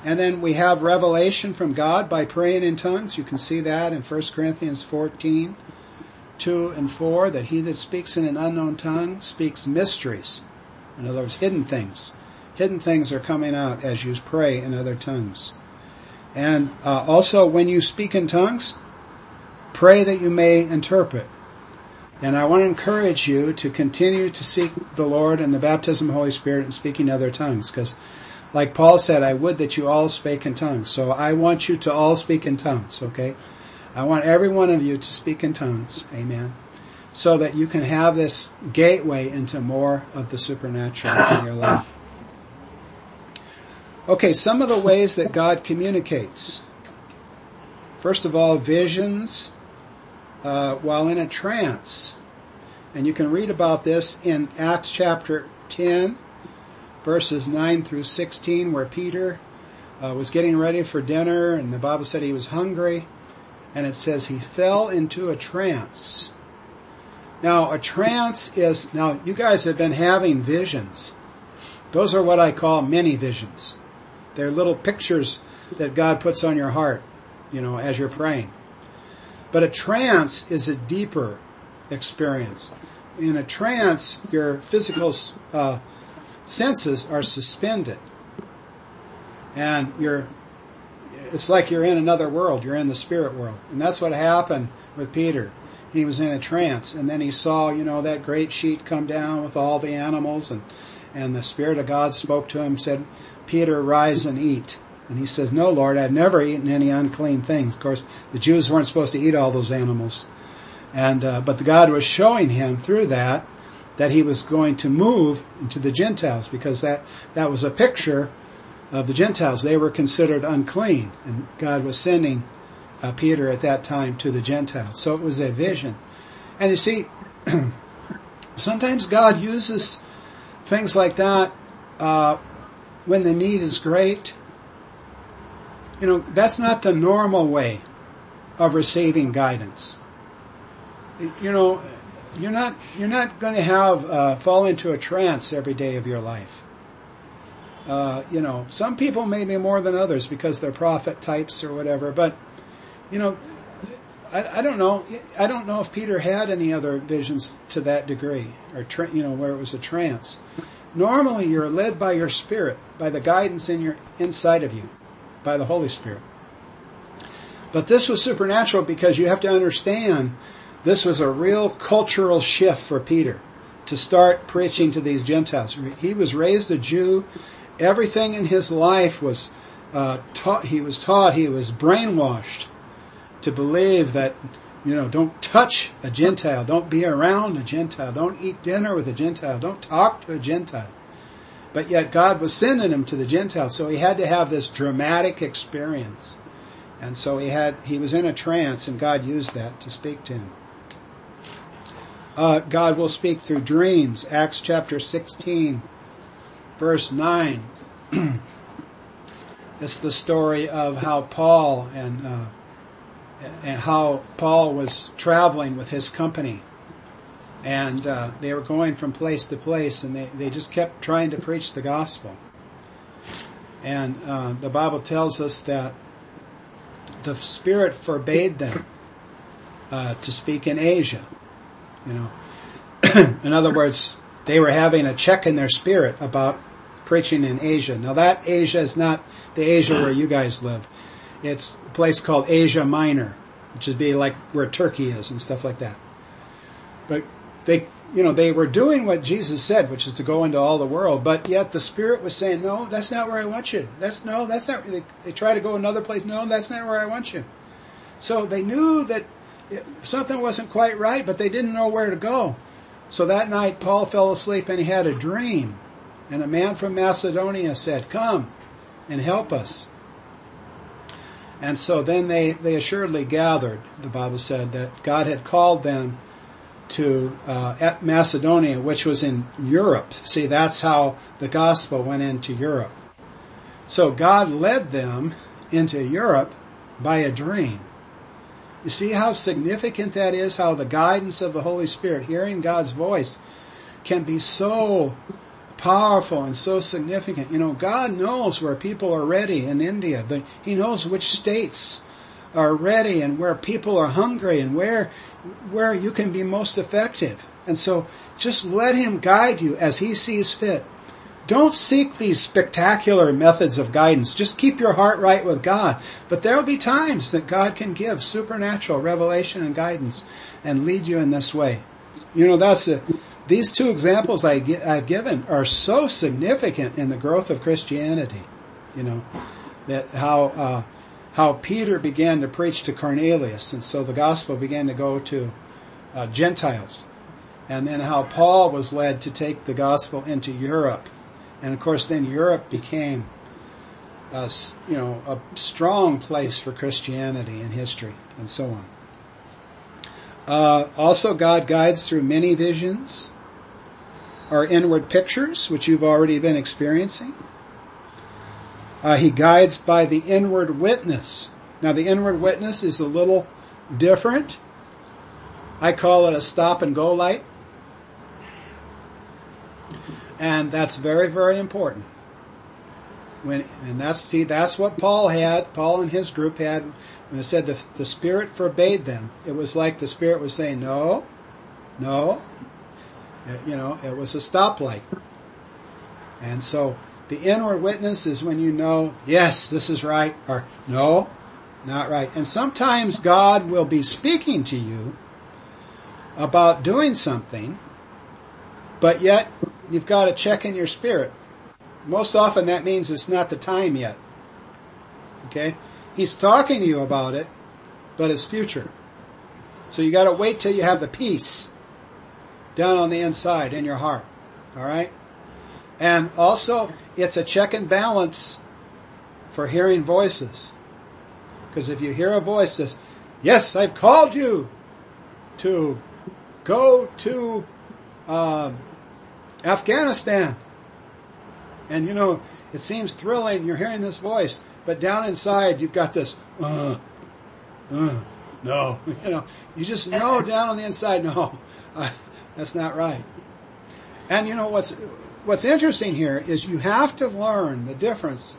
[SPEAKER 1] And then we have revelation from God by praying in tongues. You can see that in 1 Corinthians 14, 2 and 4, that he that speaks in an unknown tongue speaks mysteries. In other words, hidden things. Hidden things are coming out as you pray in other tongues. And uh, also, when you speak in tongues, pray that you may interpret. And I want to encourage you to continue to seek the Lord and the baptism of the Holy Spirit and speaking other tongues. Because, like Paul said, I would that you all spake in tongues. So I want you to all speak in tongues, okay? I want every one of you to speak in tongues. Amen. So that you can have this gateway into more of the supernatural in your life. Okay, some of the ways that God communicates. First of all, visions, uh, while in a trance. And you can read about this in Acts chapter 10, verses 9 through 16, where Peter uh, was getting ready for dinner, and the Bible said he was hungry, and it says he fell into a trance. Now, a trance is, now, you guys have been having visions. Those are what I call mini visions. They're little pictures that God puts on your heart, you know, as you're praying. But a trance is a deeper experience. In a trance, your physical uh, senses are suspended, and you're it's like you're in another world. You're in the spirit world, and that's what happened with Peter. He was in a trance, and then he saw, you know, that great sheet come down with all the animals, and and the Spirit of God spoke to him, said, "Peter, rise and eat." And he says, "No, Lord, I've never eaten any unclean things." Of course, the Jews weren't supposed to eat all those animals, and uh, but the God was showing him through that that he was going to move into the Gentiles because that that was a picture of the Gentiles. They were considered unclean, and God was sending uh, Peter at that time to the Gentiles. So it was a vision. And you see, sometimes God uses things like that uh, when the need is great. You know, that's not the normal way of receiving guidance. You know, you're not you're not going to have uh, fall into a trance every day of your life. Uh, you know, some people may be more than others because they're prophet types or whatever, but you know, I, I don't know. I don't know if Peter had any other visions to that degree, or tra- you know, where it was a trance. Normally, you're led by your spirit, by the guidance in your inside of you, by the Holy Spirit. But this was supernatural because you have to understand this was a real cultural shift for Peter to start preaching to these Gentiles. He was raised a Jew. Everything in his life was uh, taught. He was taught. He was brainwashed to believe that you know don't touch a Gentile, don't be around a Gentile, don't eat dinner with a Gentile, don't talk to a Gentile. But yet God was sending him to the Gentiles, so he had to have this dramatic experience. And so he had he was in a trance, and God used that to speak to him. Uh, God will speak through dreams. Acts chapter 16, verse 9. it's the story of how Paul and uh, and how Paul was traveling with his company. And uh, they were going from place to place, and they, they just kept trying to preach the gospel. And uh, the Bible tells us that the Spirit forbade them uh, to speak in Asia. You know, in other words, they were having a check in their spirit about preaching in Asia. Now that Asia is not the Asia where you guys live. It's a place called Asia Minor, which would be like where Turkey is and stuff like that. But they, you know, they were doing what Jesus said, which is to go into all the world. But yet the Spirit was saying, "No, that's not where I want you. That's no, that's not." They, they try to go another place. No, that's not where I want you. So they knew that something wasn't quite right, but they didn't know where to go. So that night, Paul fell asleep and he had a dream. And a man from Macedonia said, Come and help us. And so then they, they assuredly gathered, the Bible said, that God had called them to uh, Macedonia, which was in Europe. See, that's how the gospel went into Europe. So God led them into Europe by a dream. You see how significant that is, how the guidance of the Holy Spirit, hearing God's voice, can be so powerful and so significant. You know, God knows where people are ready in India. He knows which states are ready and where people are hungry and where where you can be most effective. And so just let him guide you as he sees fit. Don't seek these spectacular methods of guidance. Just keep your heart right with God. But there will be times that God can give supernatural revelation and guidance and lead you in this way. You know, that's a, these two examples I, have given are so significant in the growth of Christianity. You know, that how uh, how Peter began to preach to Cornelius, and so the gospel began to go to uh, Gentiles, and then how Paul was led to take the gospel into Europe and of course, then Europe became, a, you know, a strong place for Christianity in history and so on. Uh, also, God guides through many visions or inward pictures, which you've already been experiencing. Uh, he guides by the inward witness. Now, the inward witness is a little different. I call it a stop and go light. And that's very, very important. When, and that's, see, that's what Paul had, Paul and his group had, when it said the, the Spirit forbade them. It was like the Spirit was saying, no, no. It, you know, it was a stoplight. And so The inward witness is when you know, yes, this is right, or no, not right. And sometimes God will be speaking to you about doing something, but yet you've got to check in your spirit. Most often that means it's not the time yet. Okay? He's talking to you about it, but it's future. So you got to wait till you have the peace down on the inside in your heart. All right? And also, it's a check and balance for hearing voices. Because if you hear a voice that says, Yes, I've called you to go to um, Afghanistan. And you know, it seems thrilling. You're hearing this voice, but down inside, you've got this, uh, uh, no. You know, you just know down on the inside, no, uh, that's not right. And you know what's what's interesting here is you have to learn the difference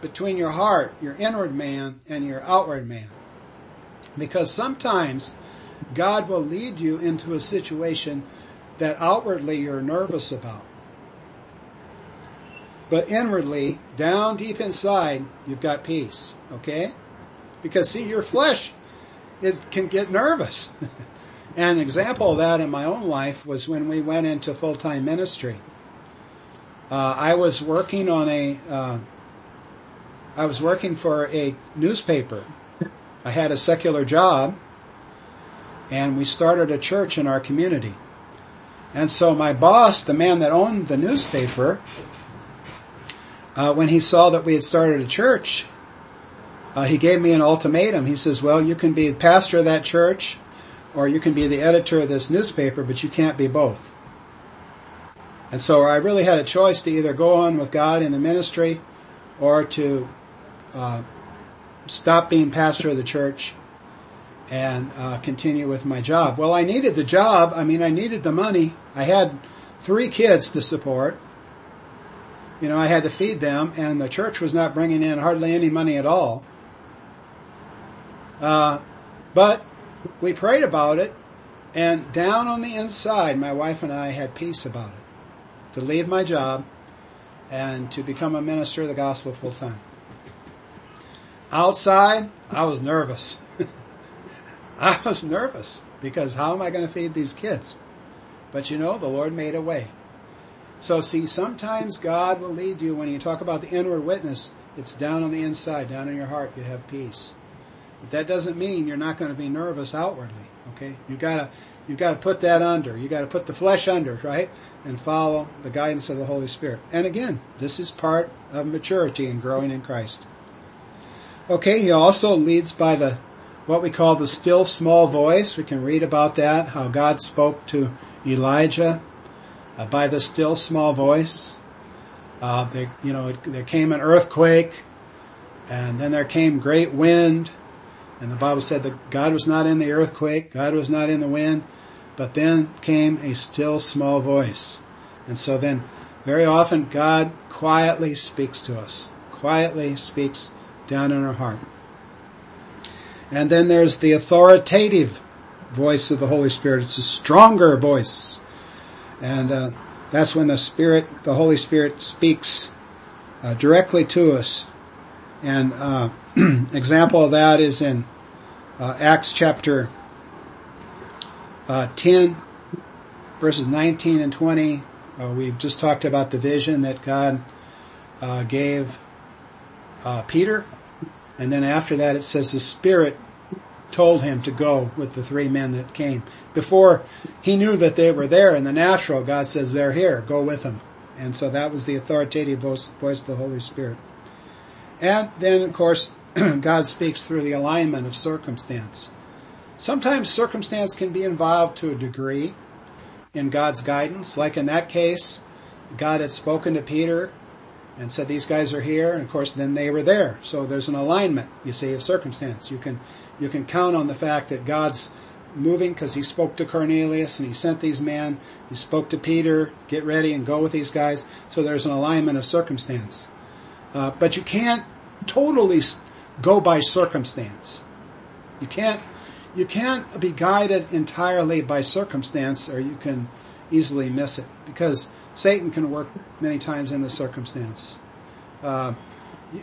[SPEAKER 1] between your heart, your inward man, and your outward man. Because sometimes God will lead you into a situation that outwardly you're nervous about. But inwardly, down deep inside, you've got peace. Okay? Because see, your flesh is, can get nervous. an example of that in my own life was when we went into full time ministry. Uh, I was working on a, uh, I was working for a newspaper. I had a secular job, and we started a church in our community. And so my boss, the man that owned the newspaper, uh, when he saw that we had started a church, uh, he gave me an ultimatum. He says, "Well, you can be the pastor of that church, or you can be the editor of this newspaper, but you can't be both." And so I really had a choice to either go on with God in the ministry, or to uh, stop being pastor of the church and uh, continue with my job. Well, I needed the job. I mean, I needed the money. I had three kids to support. You know, I had to feed them, and the church was not bringing in hardly any money at all. Uh, but we prayed about it, and down on the inside, my wife and I had peace about it. To leave my job and to become a minister of the gospel full time. Outside, I was nervous. I was nervous because how am I going to feed these kids? But you know, the Lord made a way. So see, sometimes God will lead you when you talk about the inward witness, it's down on the inside, down in your heart, you have peace. But that doesn't mean you're not going to be nervous outwardly. Okay? You gotta you gotta put that under. You gotta put the flesh under, right? And follow the guidance of the Holy Spirit. And again, this is part of maturity and growing in Christ. Okay, he also leads by the what we call the still small voice. We can read about that, how God spoke to Elijah uh, by the still small voice. Uh, there, you know, there came an earthquake, and then there came great wind, and the Bible said that God was not in the earthquake, God was not in the wind, but then came a still small voice. And so then, very often, God quietly speaks to us, quietly speaks down in our heart. And then there's the authoritative voice of the Holy Spirit. It's a stronger voice. And uh, that's when the Spirit, the Holy Spirit, speaks uh, directly to us. And uh, example of that is in uh, Acts chapter uh, 10, verses 19 and 20. Uh, we've just talked about the vision that God gave Peter. And then after that, it says the Spirit told him to go with the three men that came. Before he knew that they were there in the natural, God says, they're here, go with them. And so that was the authoritative voice, of the Holy Spirit. And then, of course, God speaks through the alignment of circumstance. Sometimes circumstance can be involved to a degree in God's guidance. Like in that case, God had spoken to Peter and said, These guys are here, and of course, then they were there. So there's an alignment, you see, of circumstance. You can you can count on the fact that God's moving because he spoke to Cornelius and he sent these men. He spoke to Peter, get ready and go with these guys. So there's an alignment of circumstance. Uh, but you can't totally go by circumstance. You can't you can't be guided entirely by circumstance, or you can easily miss it because Satan can work many times in the circumstance. Uh,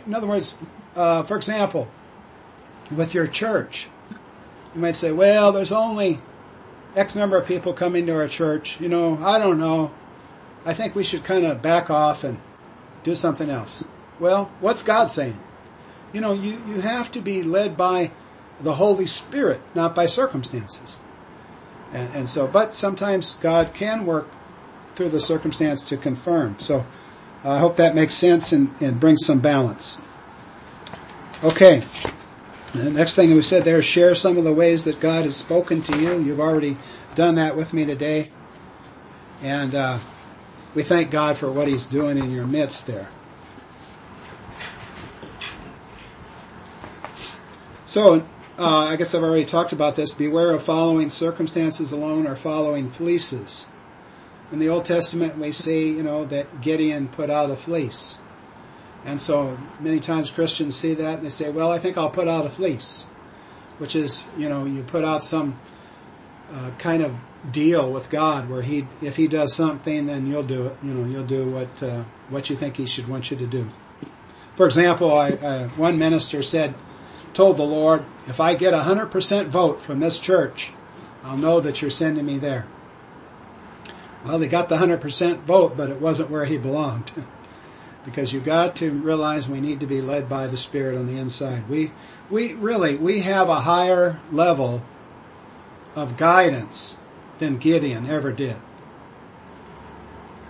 [SPEAKER 1] in other words, uh, for example, with your church, you might say, well, there's only X number of people coming to our church. You know, I don't know. I think we should kind of back off and do something else. Well, what's God saying? You know, you, you have to be led by the Holy Spirit, not by circumstances. And, and so, but sometimes God can work through the circumstance to confirm. So I hope that makes sense and, and brings some balance. Okay. The next thing we said there is share some of the ways that God has spoken to you. You've already done that with me today. And uh, we thank God for what He's doing in your midst there. So, uh, I guess I've already talked about this. Beware of following circumstances alone or following fleeces. In the Old Testament, we see, you know, that Gideon put out a fleece. And so many times Christians see that and they say, well, I think I'll put out a fleece, which is, you know, you put out some uh, kind of deal with God where he, if he does something, then you'll do it. You know, you'll do what, uh, what you think he should want you to do. For example, I, uh, one minister said, told the Lord, if I get a 100% vote from this church, I'll know that you're sending me there. Well, they got the 100% vote, but it wasn't where he belonged. because you got to realize we need to be led by the Spirit on the inside. We, we really, we have a higher level of guidance than Gideon ever did.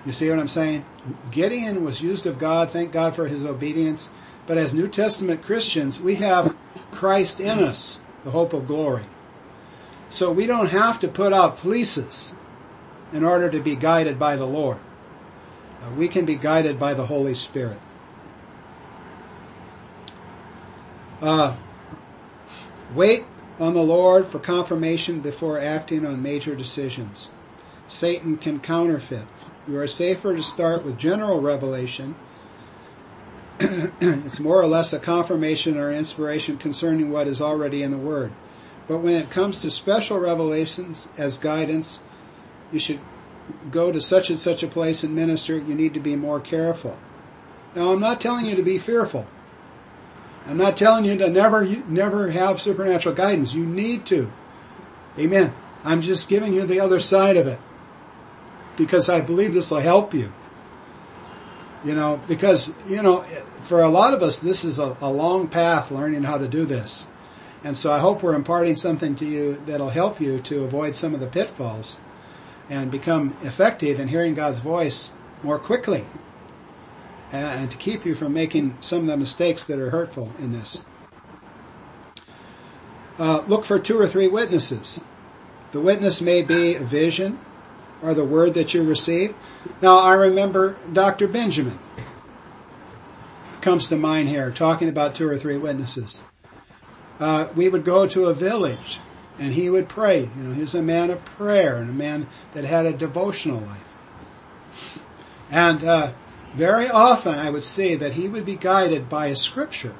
[SPEAKER 1] You see what I'm saying? Gideon was used of God, thank God for his obedience. But as New Testament Christians, we have Christ in us, the hope of glory. So we don't have to put out fleeces in order to be guided by the Lord. Uh, we can be guided by the Holy Spirit. Uh, wait on the Lord for confirmation before acting on major decisions. Satan can counterfeit. You are safer to start with general revelation. it's more or less a confirmation or inspiration concerning what is already in the Word. But when it comes to special revelations as guidance, you should go to such and such a place and minister, you need to be more careful. Now, I'm not telling you to be fearful. I'm not telling you to never, never have supernatural guidance. You need to. Amen. I'm just giving you the other side of it because I believe this will help you. You know, because, you know, for a lot of us, this is a, a long path learning how to do this. And so I hope we're imparting something to you that'll help you to avoid some of the pitfalls and become effective in hearing God's voice more quickly and to keep you from making some of the mistakes that are hurtful in this. Uh, look for two or three witnesses. The witness may be a vision or the word that you receive. Now, I remember Dr. Benjamin comes to mind here, talking about two or three witnesses. Uh, we would go to a village and he would pray. You know, he was a man of prayer and a man that had a devotional life. And uh, very often I would see that he would be guided by a scripture.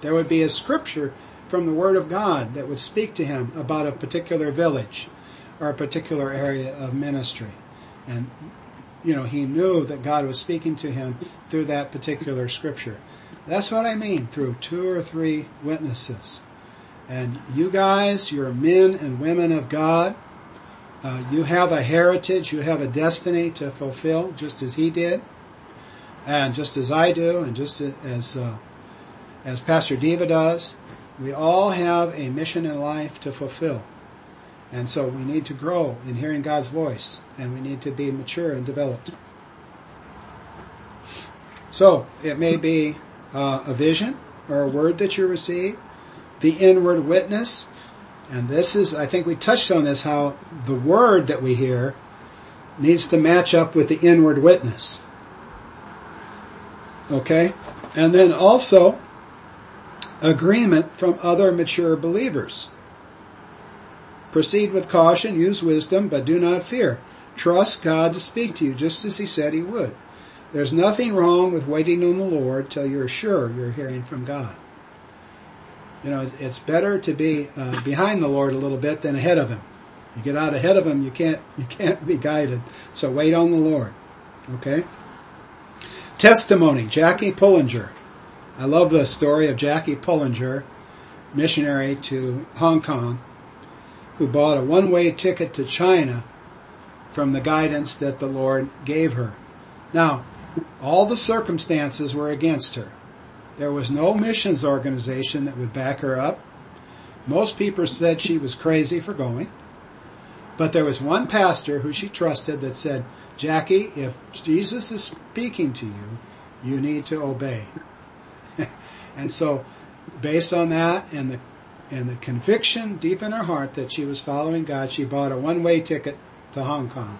[SPEAKER 1] There would be a scripture from the Word of God that would speak to him about a particular village or a particular area of ministry. And, you know, he knew that God was speaking to him through that particular scripture. That's what I mean through two or three witnesses. And you guys, you're men and women of God. Uh, you have a heritage, you have a destiny to fulfill, just as he did, and just as I do, and just as uh, as Pastor Diva does. We all have a mission in life to fulfill, and so we need to grow in hearing God's voice, and we need to be mature and developed. So it may be uh, a vision or a word that you receive the inward witness. And this is, I think we touched on this, how the word that we hear needs to match up with the inward witness. Okay? And then also, agreement from other mature believers. Proceed with caution, use wisdom, but do not fear. Trust God to speak to you just as He said He would. There's nothing wrong with waiting on the Lord till you're sure you're hearing from God. You know, it's better to be uh, behind the Lord a little bit than ahead of Him. You get out ahead of Him, you can't you can't be guided. So wait on the Lord. Okay? Testimony, Jackie Pullinger. I love the story of Jackie Pullinger, missionary to Hong Kong, who bought a one way ticket to China from the guidance that the Lord gave her. Now, all the circumstances were against her. There was no missions organization that would back her up. Most people said she was crazy for going. But there was one pastor who she trusted that said, Jackie, if Jesus is speaking to you, you need to obey. and so, based on that and the and the conviction deep in her heart that she was following God, she bought a one-way ticket to Hong Kong.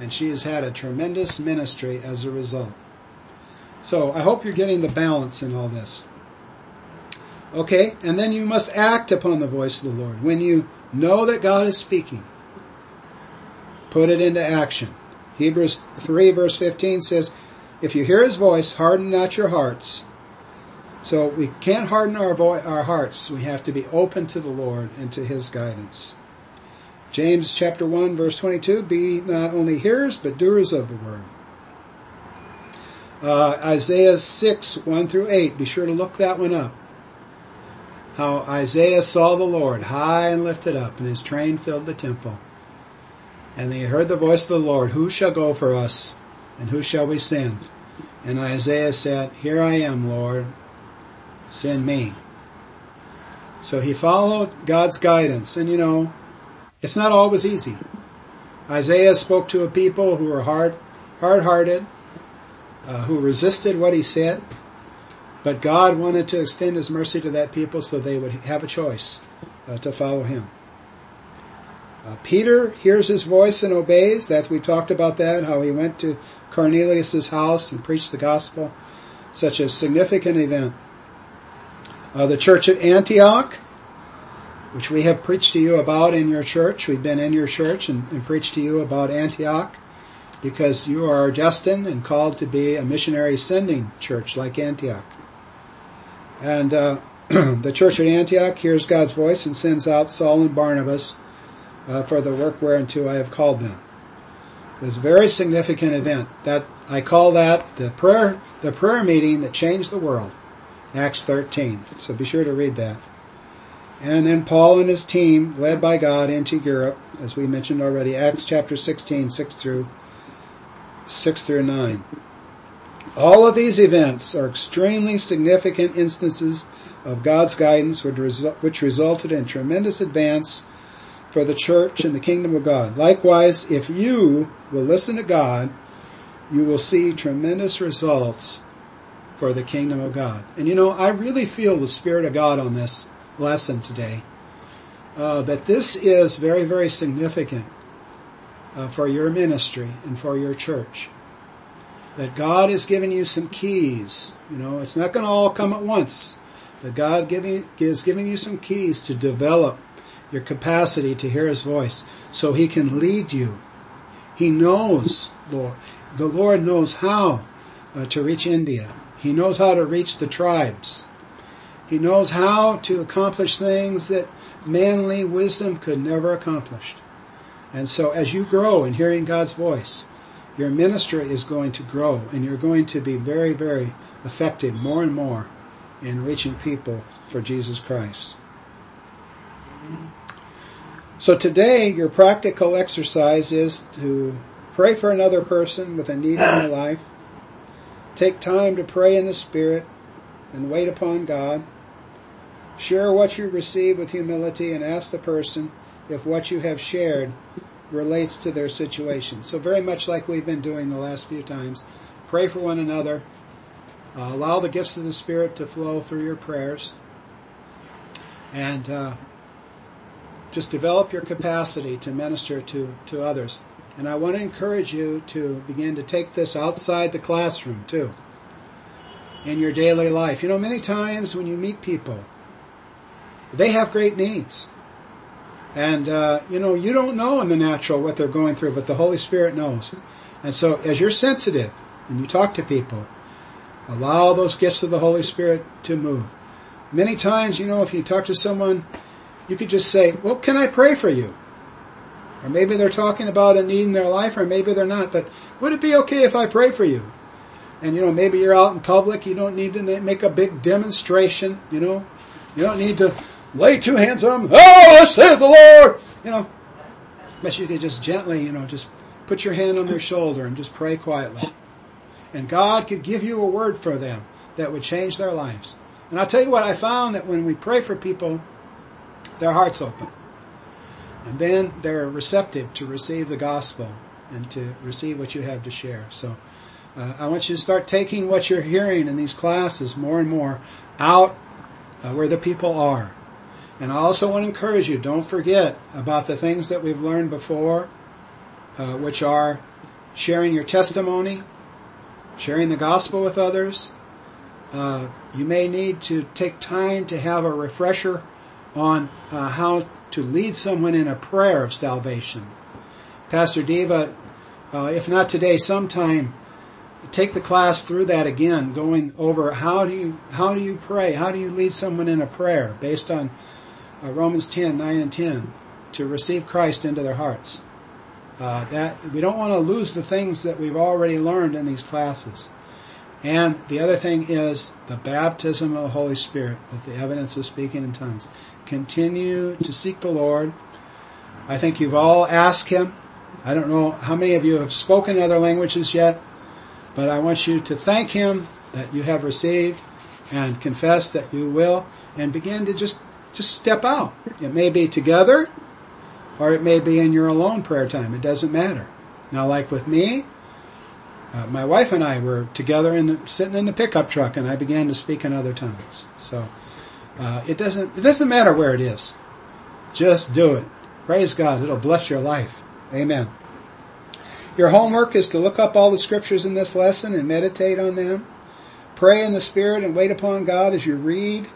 [SPEAKER 1] And she has had a tremendous ministry as a result. So I hope you're getting the balance in all this. Okay, and then you must act upon the voice of the Lord. When you know that God is speaking, put it into action. Hebrews 3 verse 15 says, If you hear his voice, harden not your hearts. So we can't harden our, our hearts. We have to be open to the Lord and to his guidance. James chapter 1 verse 22, be not only hearers, but doers of the word. Uh, Isaiah 6, 1 through 8, be sure to look that one up. How Isaiah saw the Lord high and lifted up, and his train filled the temple. And he heard the voice of the Lord, Who shall go for us, and who shall we send? And Isaiah said, Here I am, Lord, send me. So he followed God's guidance, and you know, it's not always easy. Isaiah spoke to a people who were hard, hard-hearted, uh, who resisted what he said, but God wanted to extend His mercy to that people so they would have a choice uh, to follow Him. Uh, Peter hears His voice and obeys. That's we talked about that. How he went to Cornelius's house and preached the gospel. Such a significant event. Uh, the church at Antioch, which we have preached to you about in your church. We've been in your church and, and preached to you about Antioch because you are destined and called to be a missionary sending church like Antioch. And uh, the church at Antioch hears God's voice and sends out Saul and Barnabas uh, for the work whereunto I have called them. It's a very significant event. That I call that the prayer the prayer meeting that changed the world. Acts 13. So be sure to read that. And then Paul and his team, led by God into Europe, as we mentioned already, Acts chapter 16, 6 through 6 through 9. All of these events are extremely significant instances of God's guidance which resulted in tremendous advance for the church and the kingdom of God. Likewise, if you will listen to God, you will see tremendous results for the kingdom of God. And you know, I really feel the Spirit of God on this lesson today. Uh, that this is very, very significant uh, for your ministry and for your church. That God is giving you some keys. You know, it's not going to all come at once. But God giving, is giving you some keys to develop your capacity to hear His voice so He can lead you. He knows, Lord. The Lord knows how uh, to reach India. He knows how to reach the tribes. He knows how to accomplish things that manly wisdom could never accomplish. And so as you grow in hearing God's voice, your ministry is going to grow and you're going to be very, very effective more and more in reaching people for Jesus Christ. So today, your practical exercise is to pray for another person with a need in their life. Take time to pray in the Spirit and wait upon God. Share what you receive with humility and ask the person if what you have shared relates to their situation. So, very much like we've been doing the last few times, pray for one another. Uh, allow the gifts of the Spirit to flow through your prayers. And uh, just develop your capacity to minister to, to others. And I want to encourage you to begin to take this outside the classroom too, in your daily life. You know, many times when you meet people, they have great needs. And, uh, you know, you don't know in the natural what they're going through, but the Holy Spirit knows. And so as you're sensitive and you talk to people, allow those gifts of the Holy Spirit to move. Many times, you know, if you talk to someone, you could just say, well, can I pray for you? Or maybe they're talking about a need in their life, or maybe they're not. But would it be okay if I pray for you? And you know, maybe you're out in public. You don't need to make a big demonstration. You know, you don't need to lay two hands on them. Oh, saith the Lord. You know, but you could just gently, you know, just put your hand on their shoulder and just pray quietly. And God could give you a word for them that would change their lives. And I'll tell you what, I found that when we pray for people, their hearts open. And then they're receptive to receive the gospel and to receive what you have to share. So uh, I want you to start taking what you're hearing in these classes more and more out uh, where the people are. And I also want to encourage you, don't forget about the things that we've learned before, uh, which are sharing your testimony, sharing the gospel with others. Uh, you may need to take time to have a refresher on uh, how to lead someone in a prayer of salvation. Pastor Diva, uh, if not today, sometime take the class through that again, going over how do you how do you pray, how do you lead someone in a prayer based on uh, Romans 10, 9 and 10 to receive Christ into their hearts. Uh, that we don't want to lose the things that we've already learned in these classes. And the other thing is the baptism of the Holy Spirit with the evidence of speaking in tongues. Continue to seek the Lord. I think you've all asked Him. I don't know how many of you have spoken other languages yet, but I want you to thank Him that you have received and confess that you will and begin to just, just step out. It may be together or it may be in your alone prayer time. It doesn't matter. Now, like with me, uh, my wife and I were together and sitting in the pickup truck, and I began to speak in other tongues. So uh, it doesn't it doesn't matter where it is. Just do it. Praise God. It'll bless your life. Amen. Your homework is to look up all the scriptures in this lesson and meditate on them. Pray in the Spirit and wait upon God as you read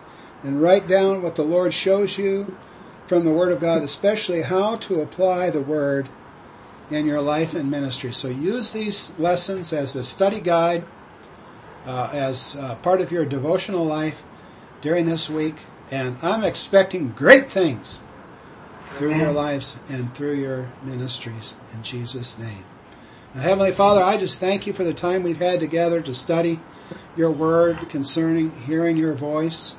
[SPEAKER 1] and write down what the Lord shows you from the Word of God, especially how to apply the Word in your life and ministry. So use these lessons as a study guide, uh, as uh, part of your devotional life during this week. And I'm expecting great things through your lives and through your ministries in Jesus' name. Now, Heavenly Father, I just thank you for the time we've had together to study your word concerning hearing your voice.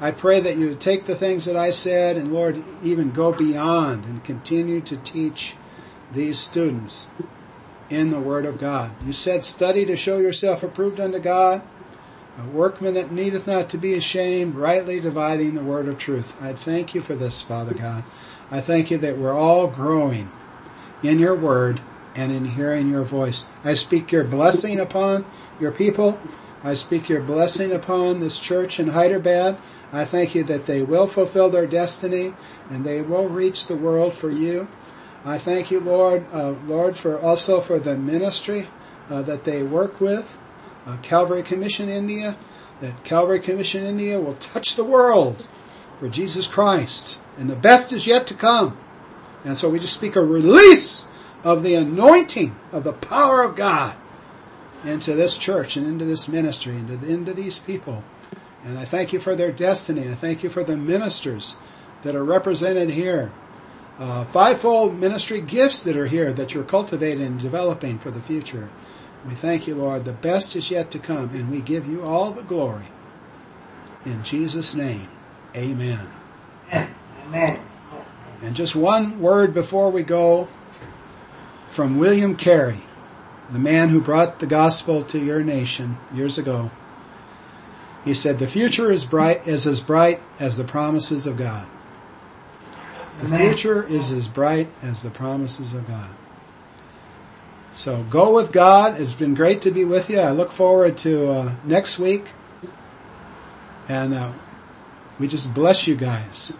[SPEAKER 1] I pray that you would take the things that I said and, Lord, even go beyond and continue to teach these students in the Word of God. You said, Study to show yourself approved unto God, a workman that needeth not to be ashamed, rightly dividing the Word of truth. I thank you for this, Father God. I thank you that we're all growing in your Word and in hearing your voice. I speak your blessing upon your people. I speak your blessing upon this church in Hyderabad. I thank you that they will fulfill their destiny and they will reach the world for you. I thank you, Lord, uh, Lord, for also for the ministry uh, that they work with, uh, Calvary Commission India. That Calvary Commission India will touch the world for Jesus Christ, and the best is yet to come. And so we just speak a release of the anointing of the power of God into this church and into this ministry and into, into these people. And I thank you for their destiny. I thank you for the ministers that are represented here. Uh, fivefold ministry gifts that are here that you're cultivating and developing for the future. We thank you, Lord. The best is yet to come, and we give you all the glory. In Jesus' name, amen.
[SPEAKER 2] Amen.
[SPEAKER 1] And just one word before we go from William Carey, the man who brought the gospel to your nation years ago. He said, The future is bright is as bright as the promises of God. The
[SPEAKER 2] Amen.
[SPEAKER 1] future is as bright as the promises of God. So go with God. It's been great to be with you. I look forward to uh, next week. And uh, we just bless you guys.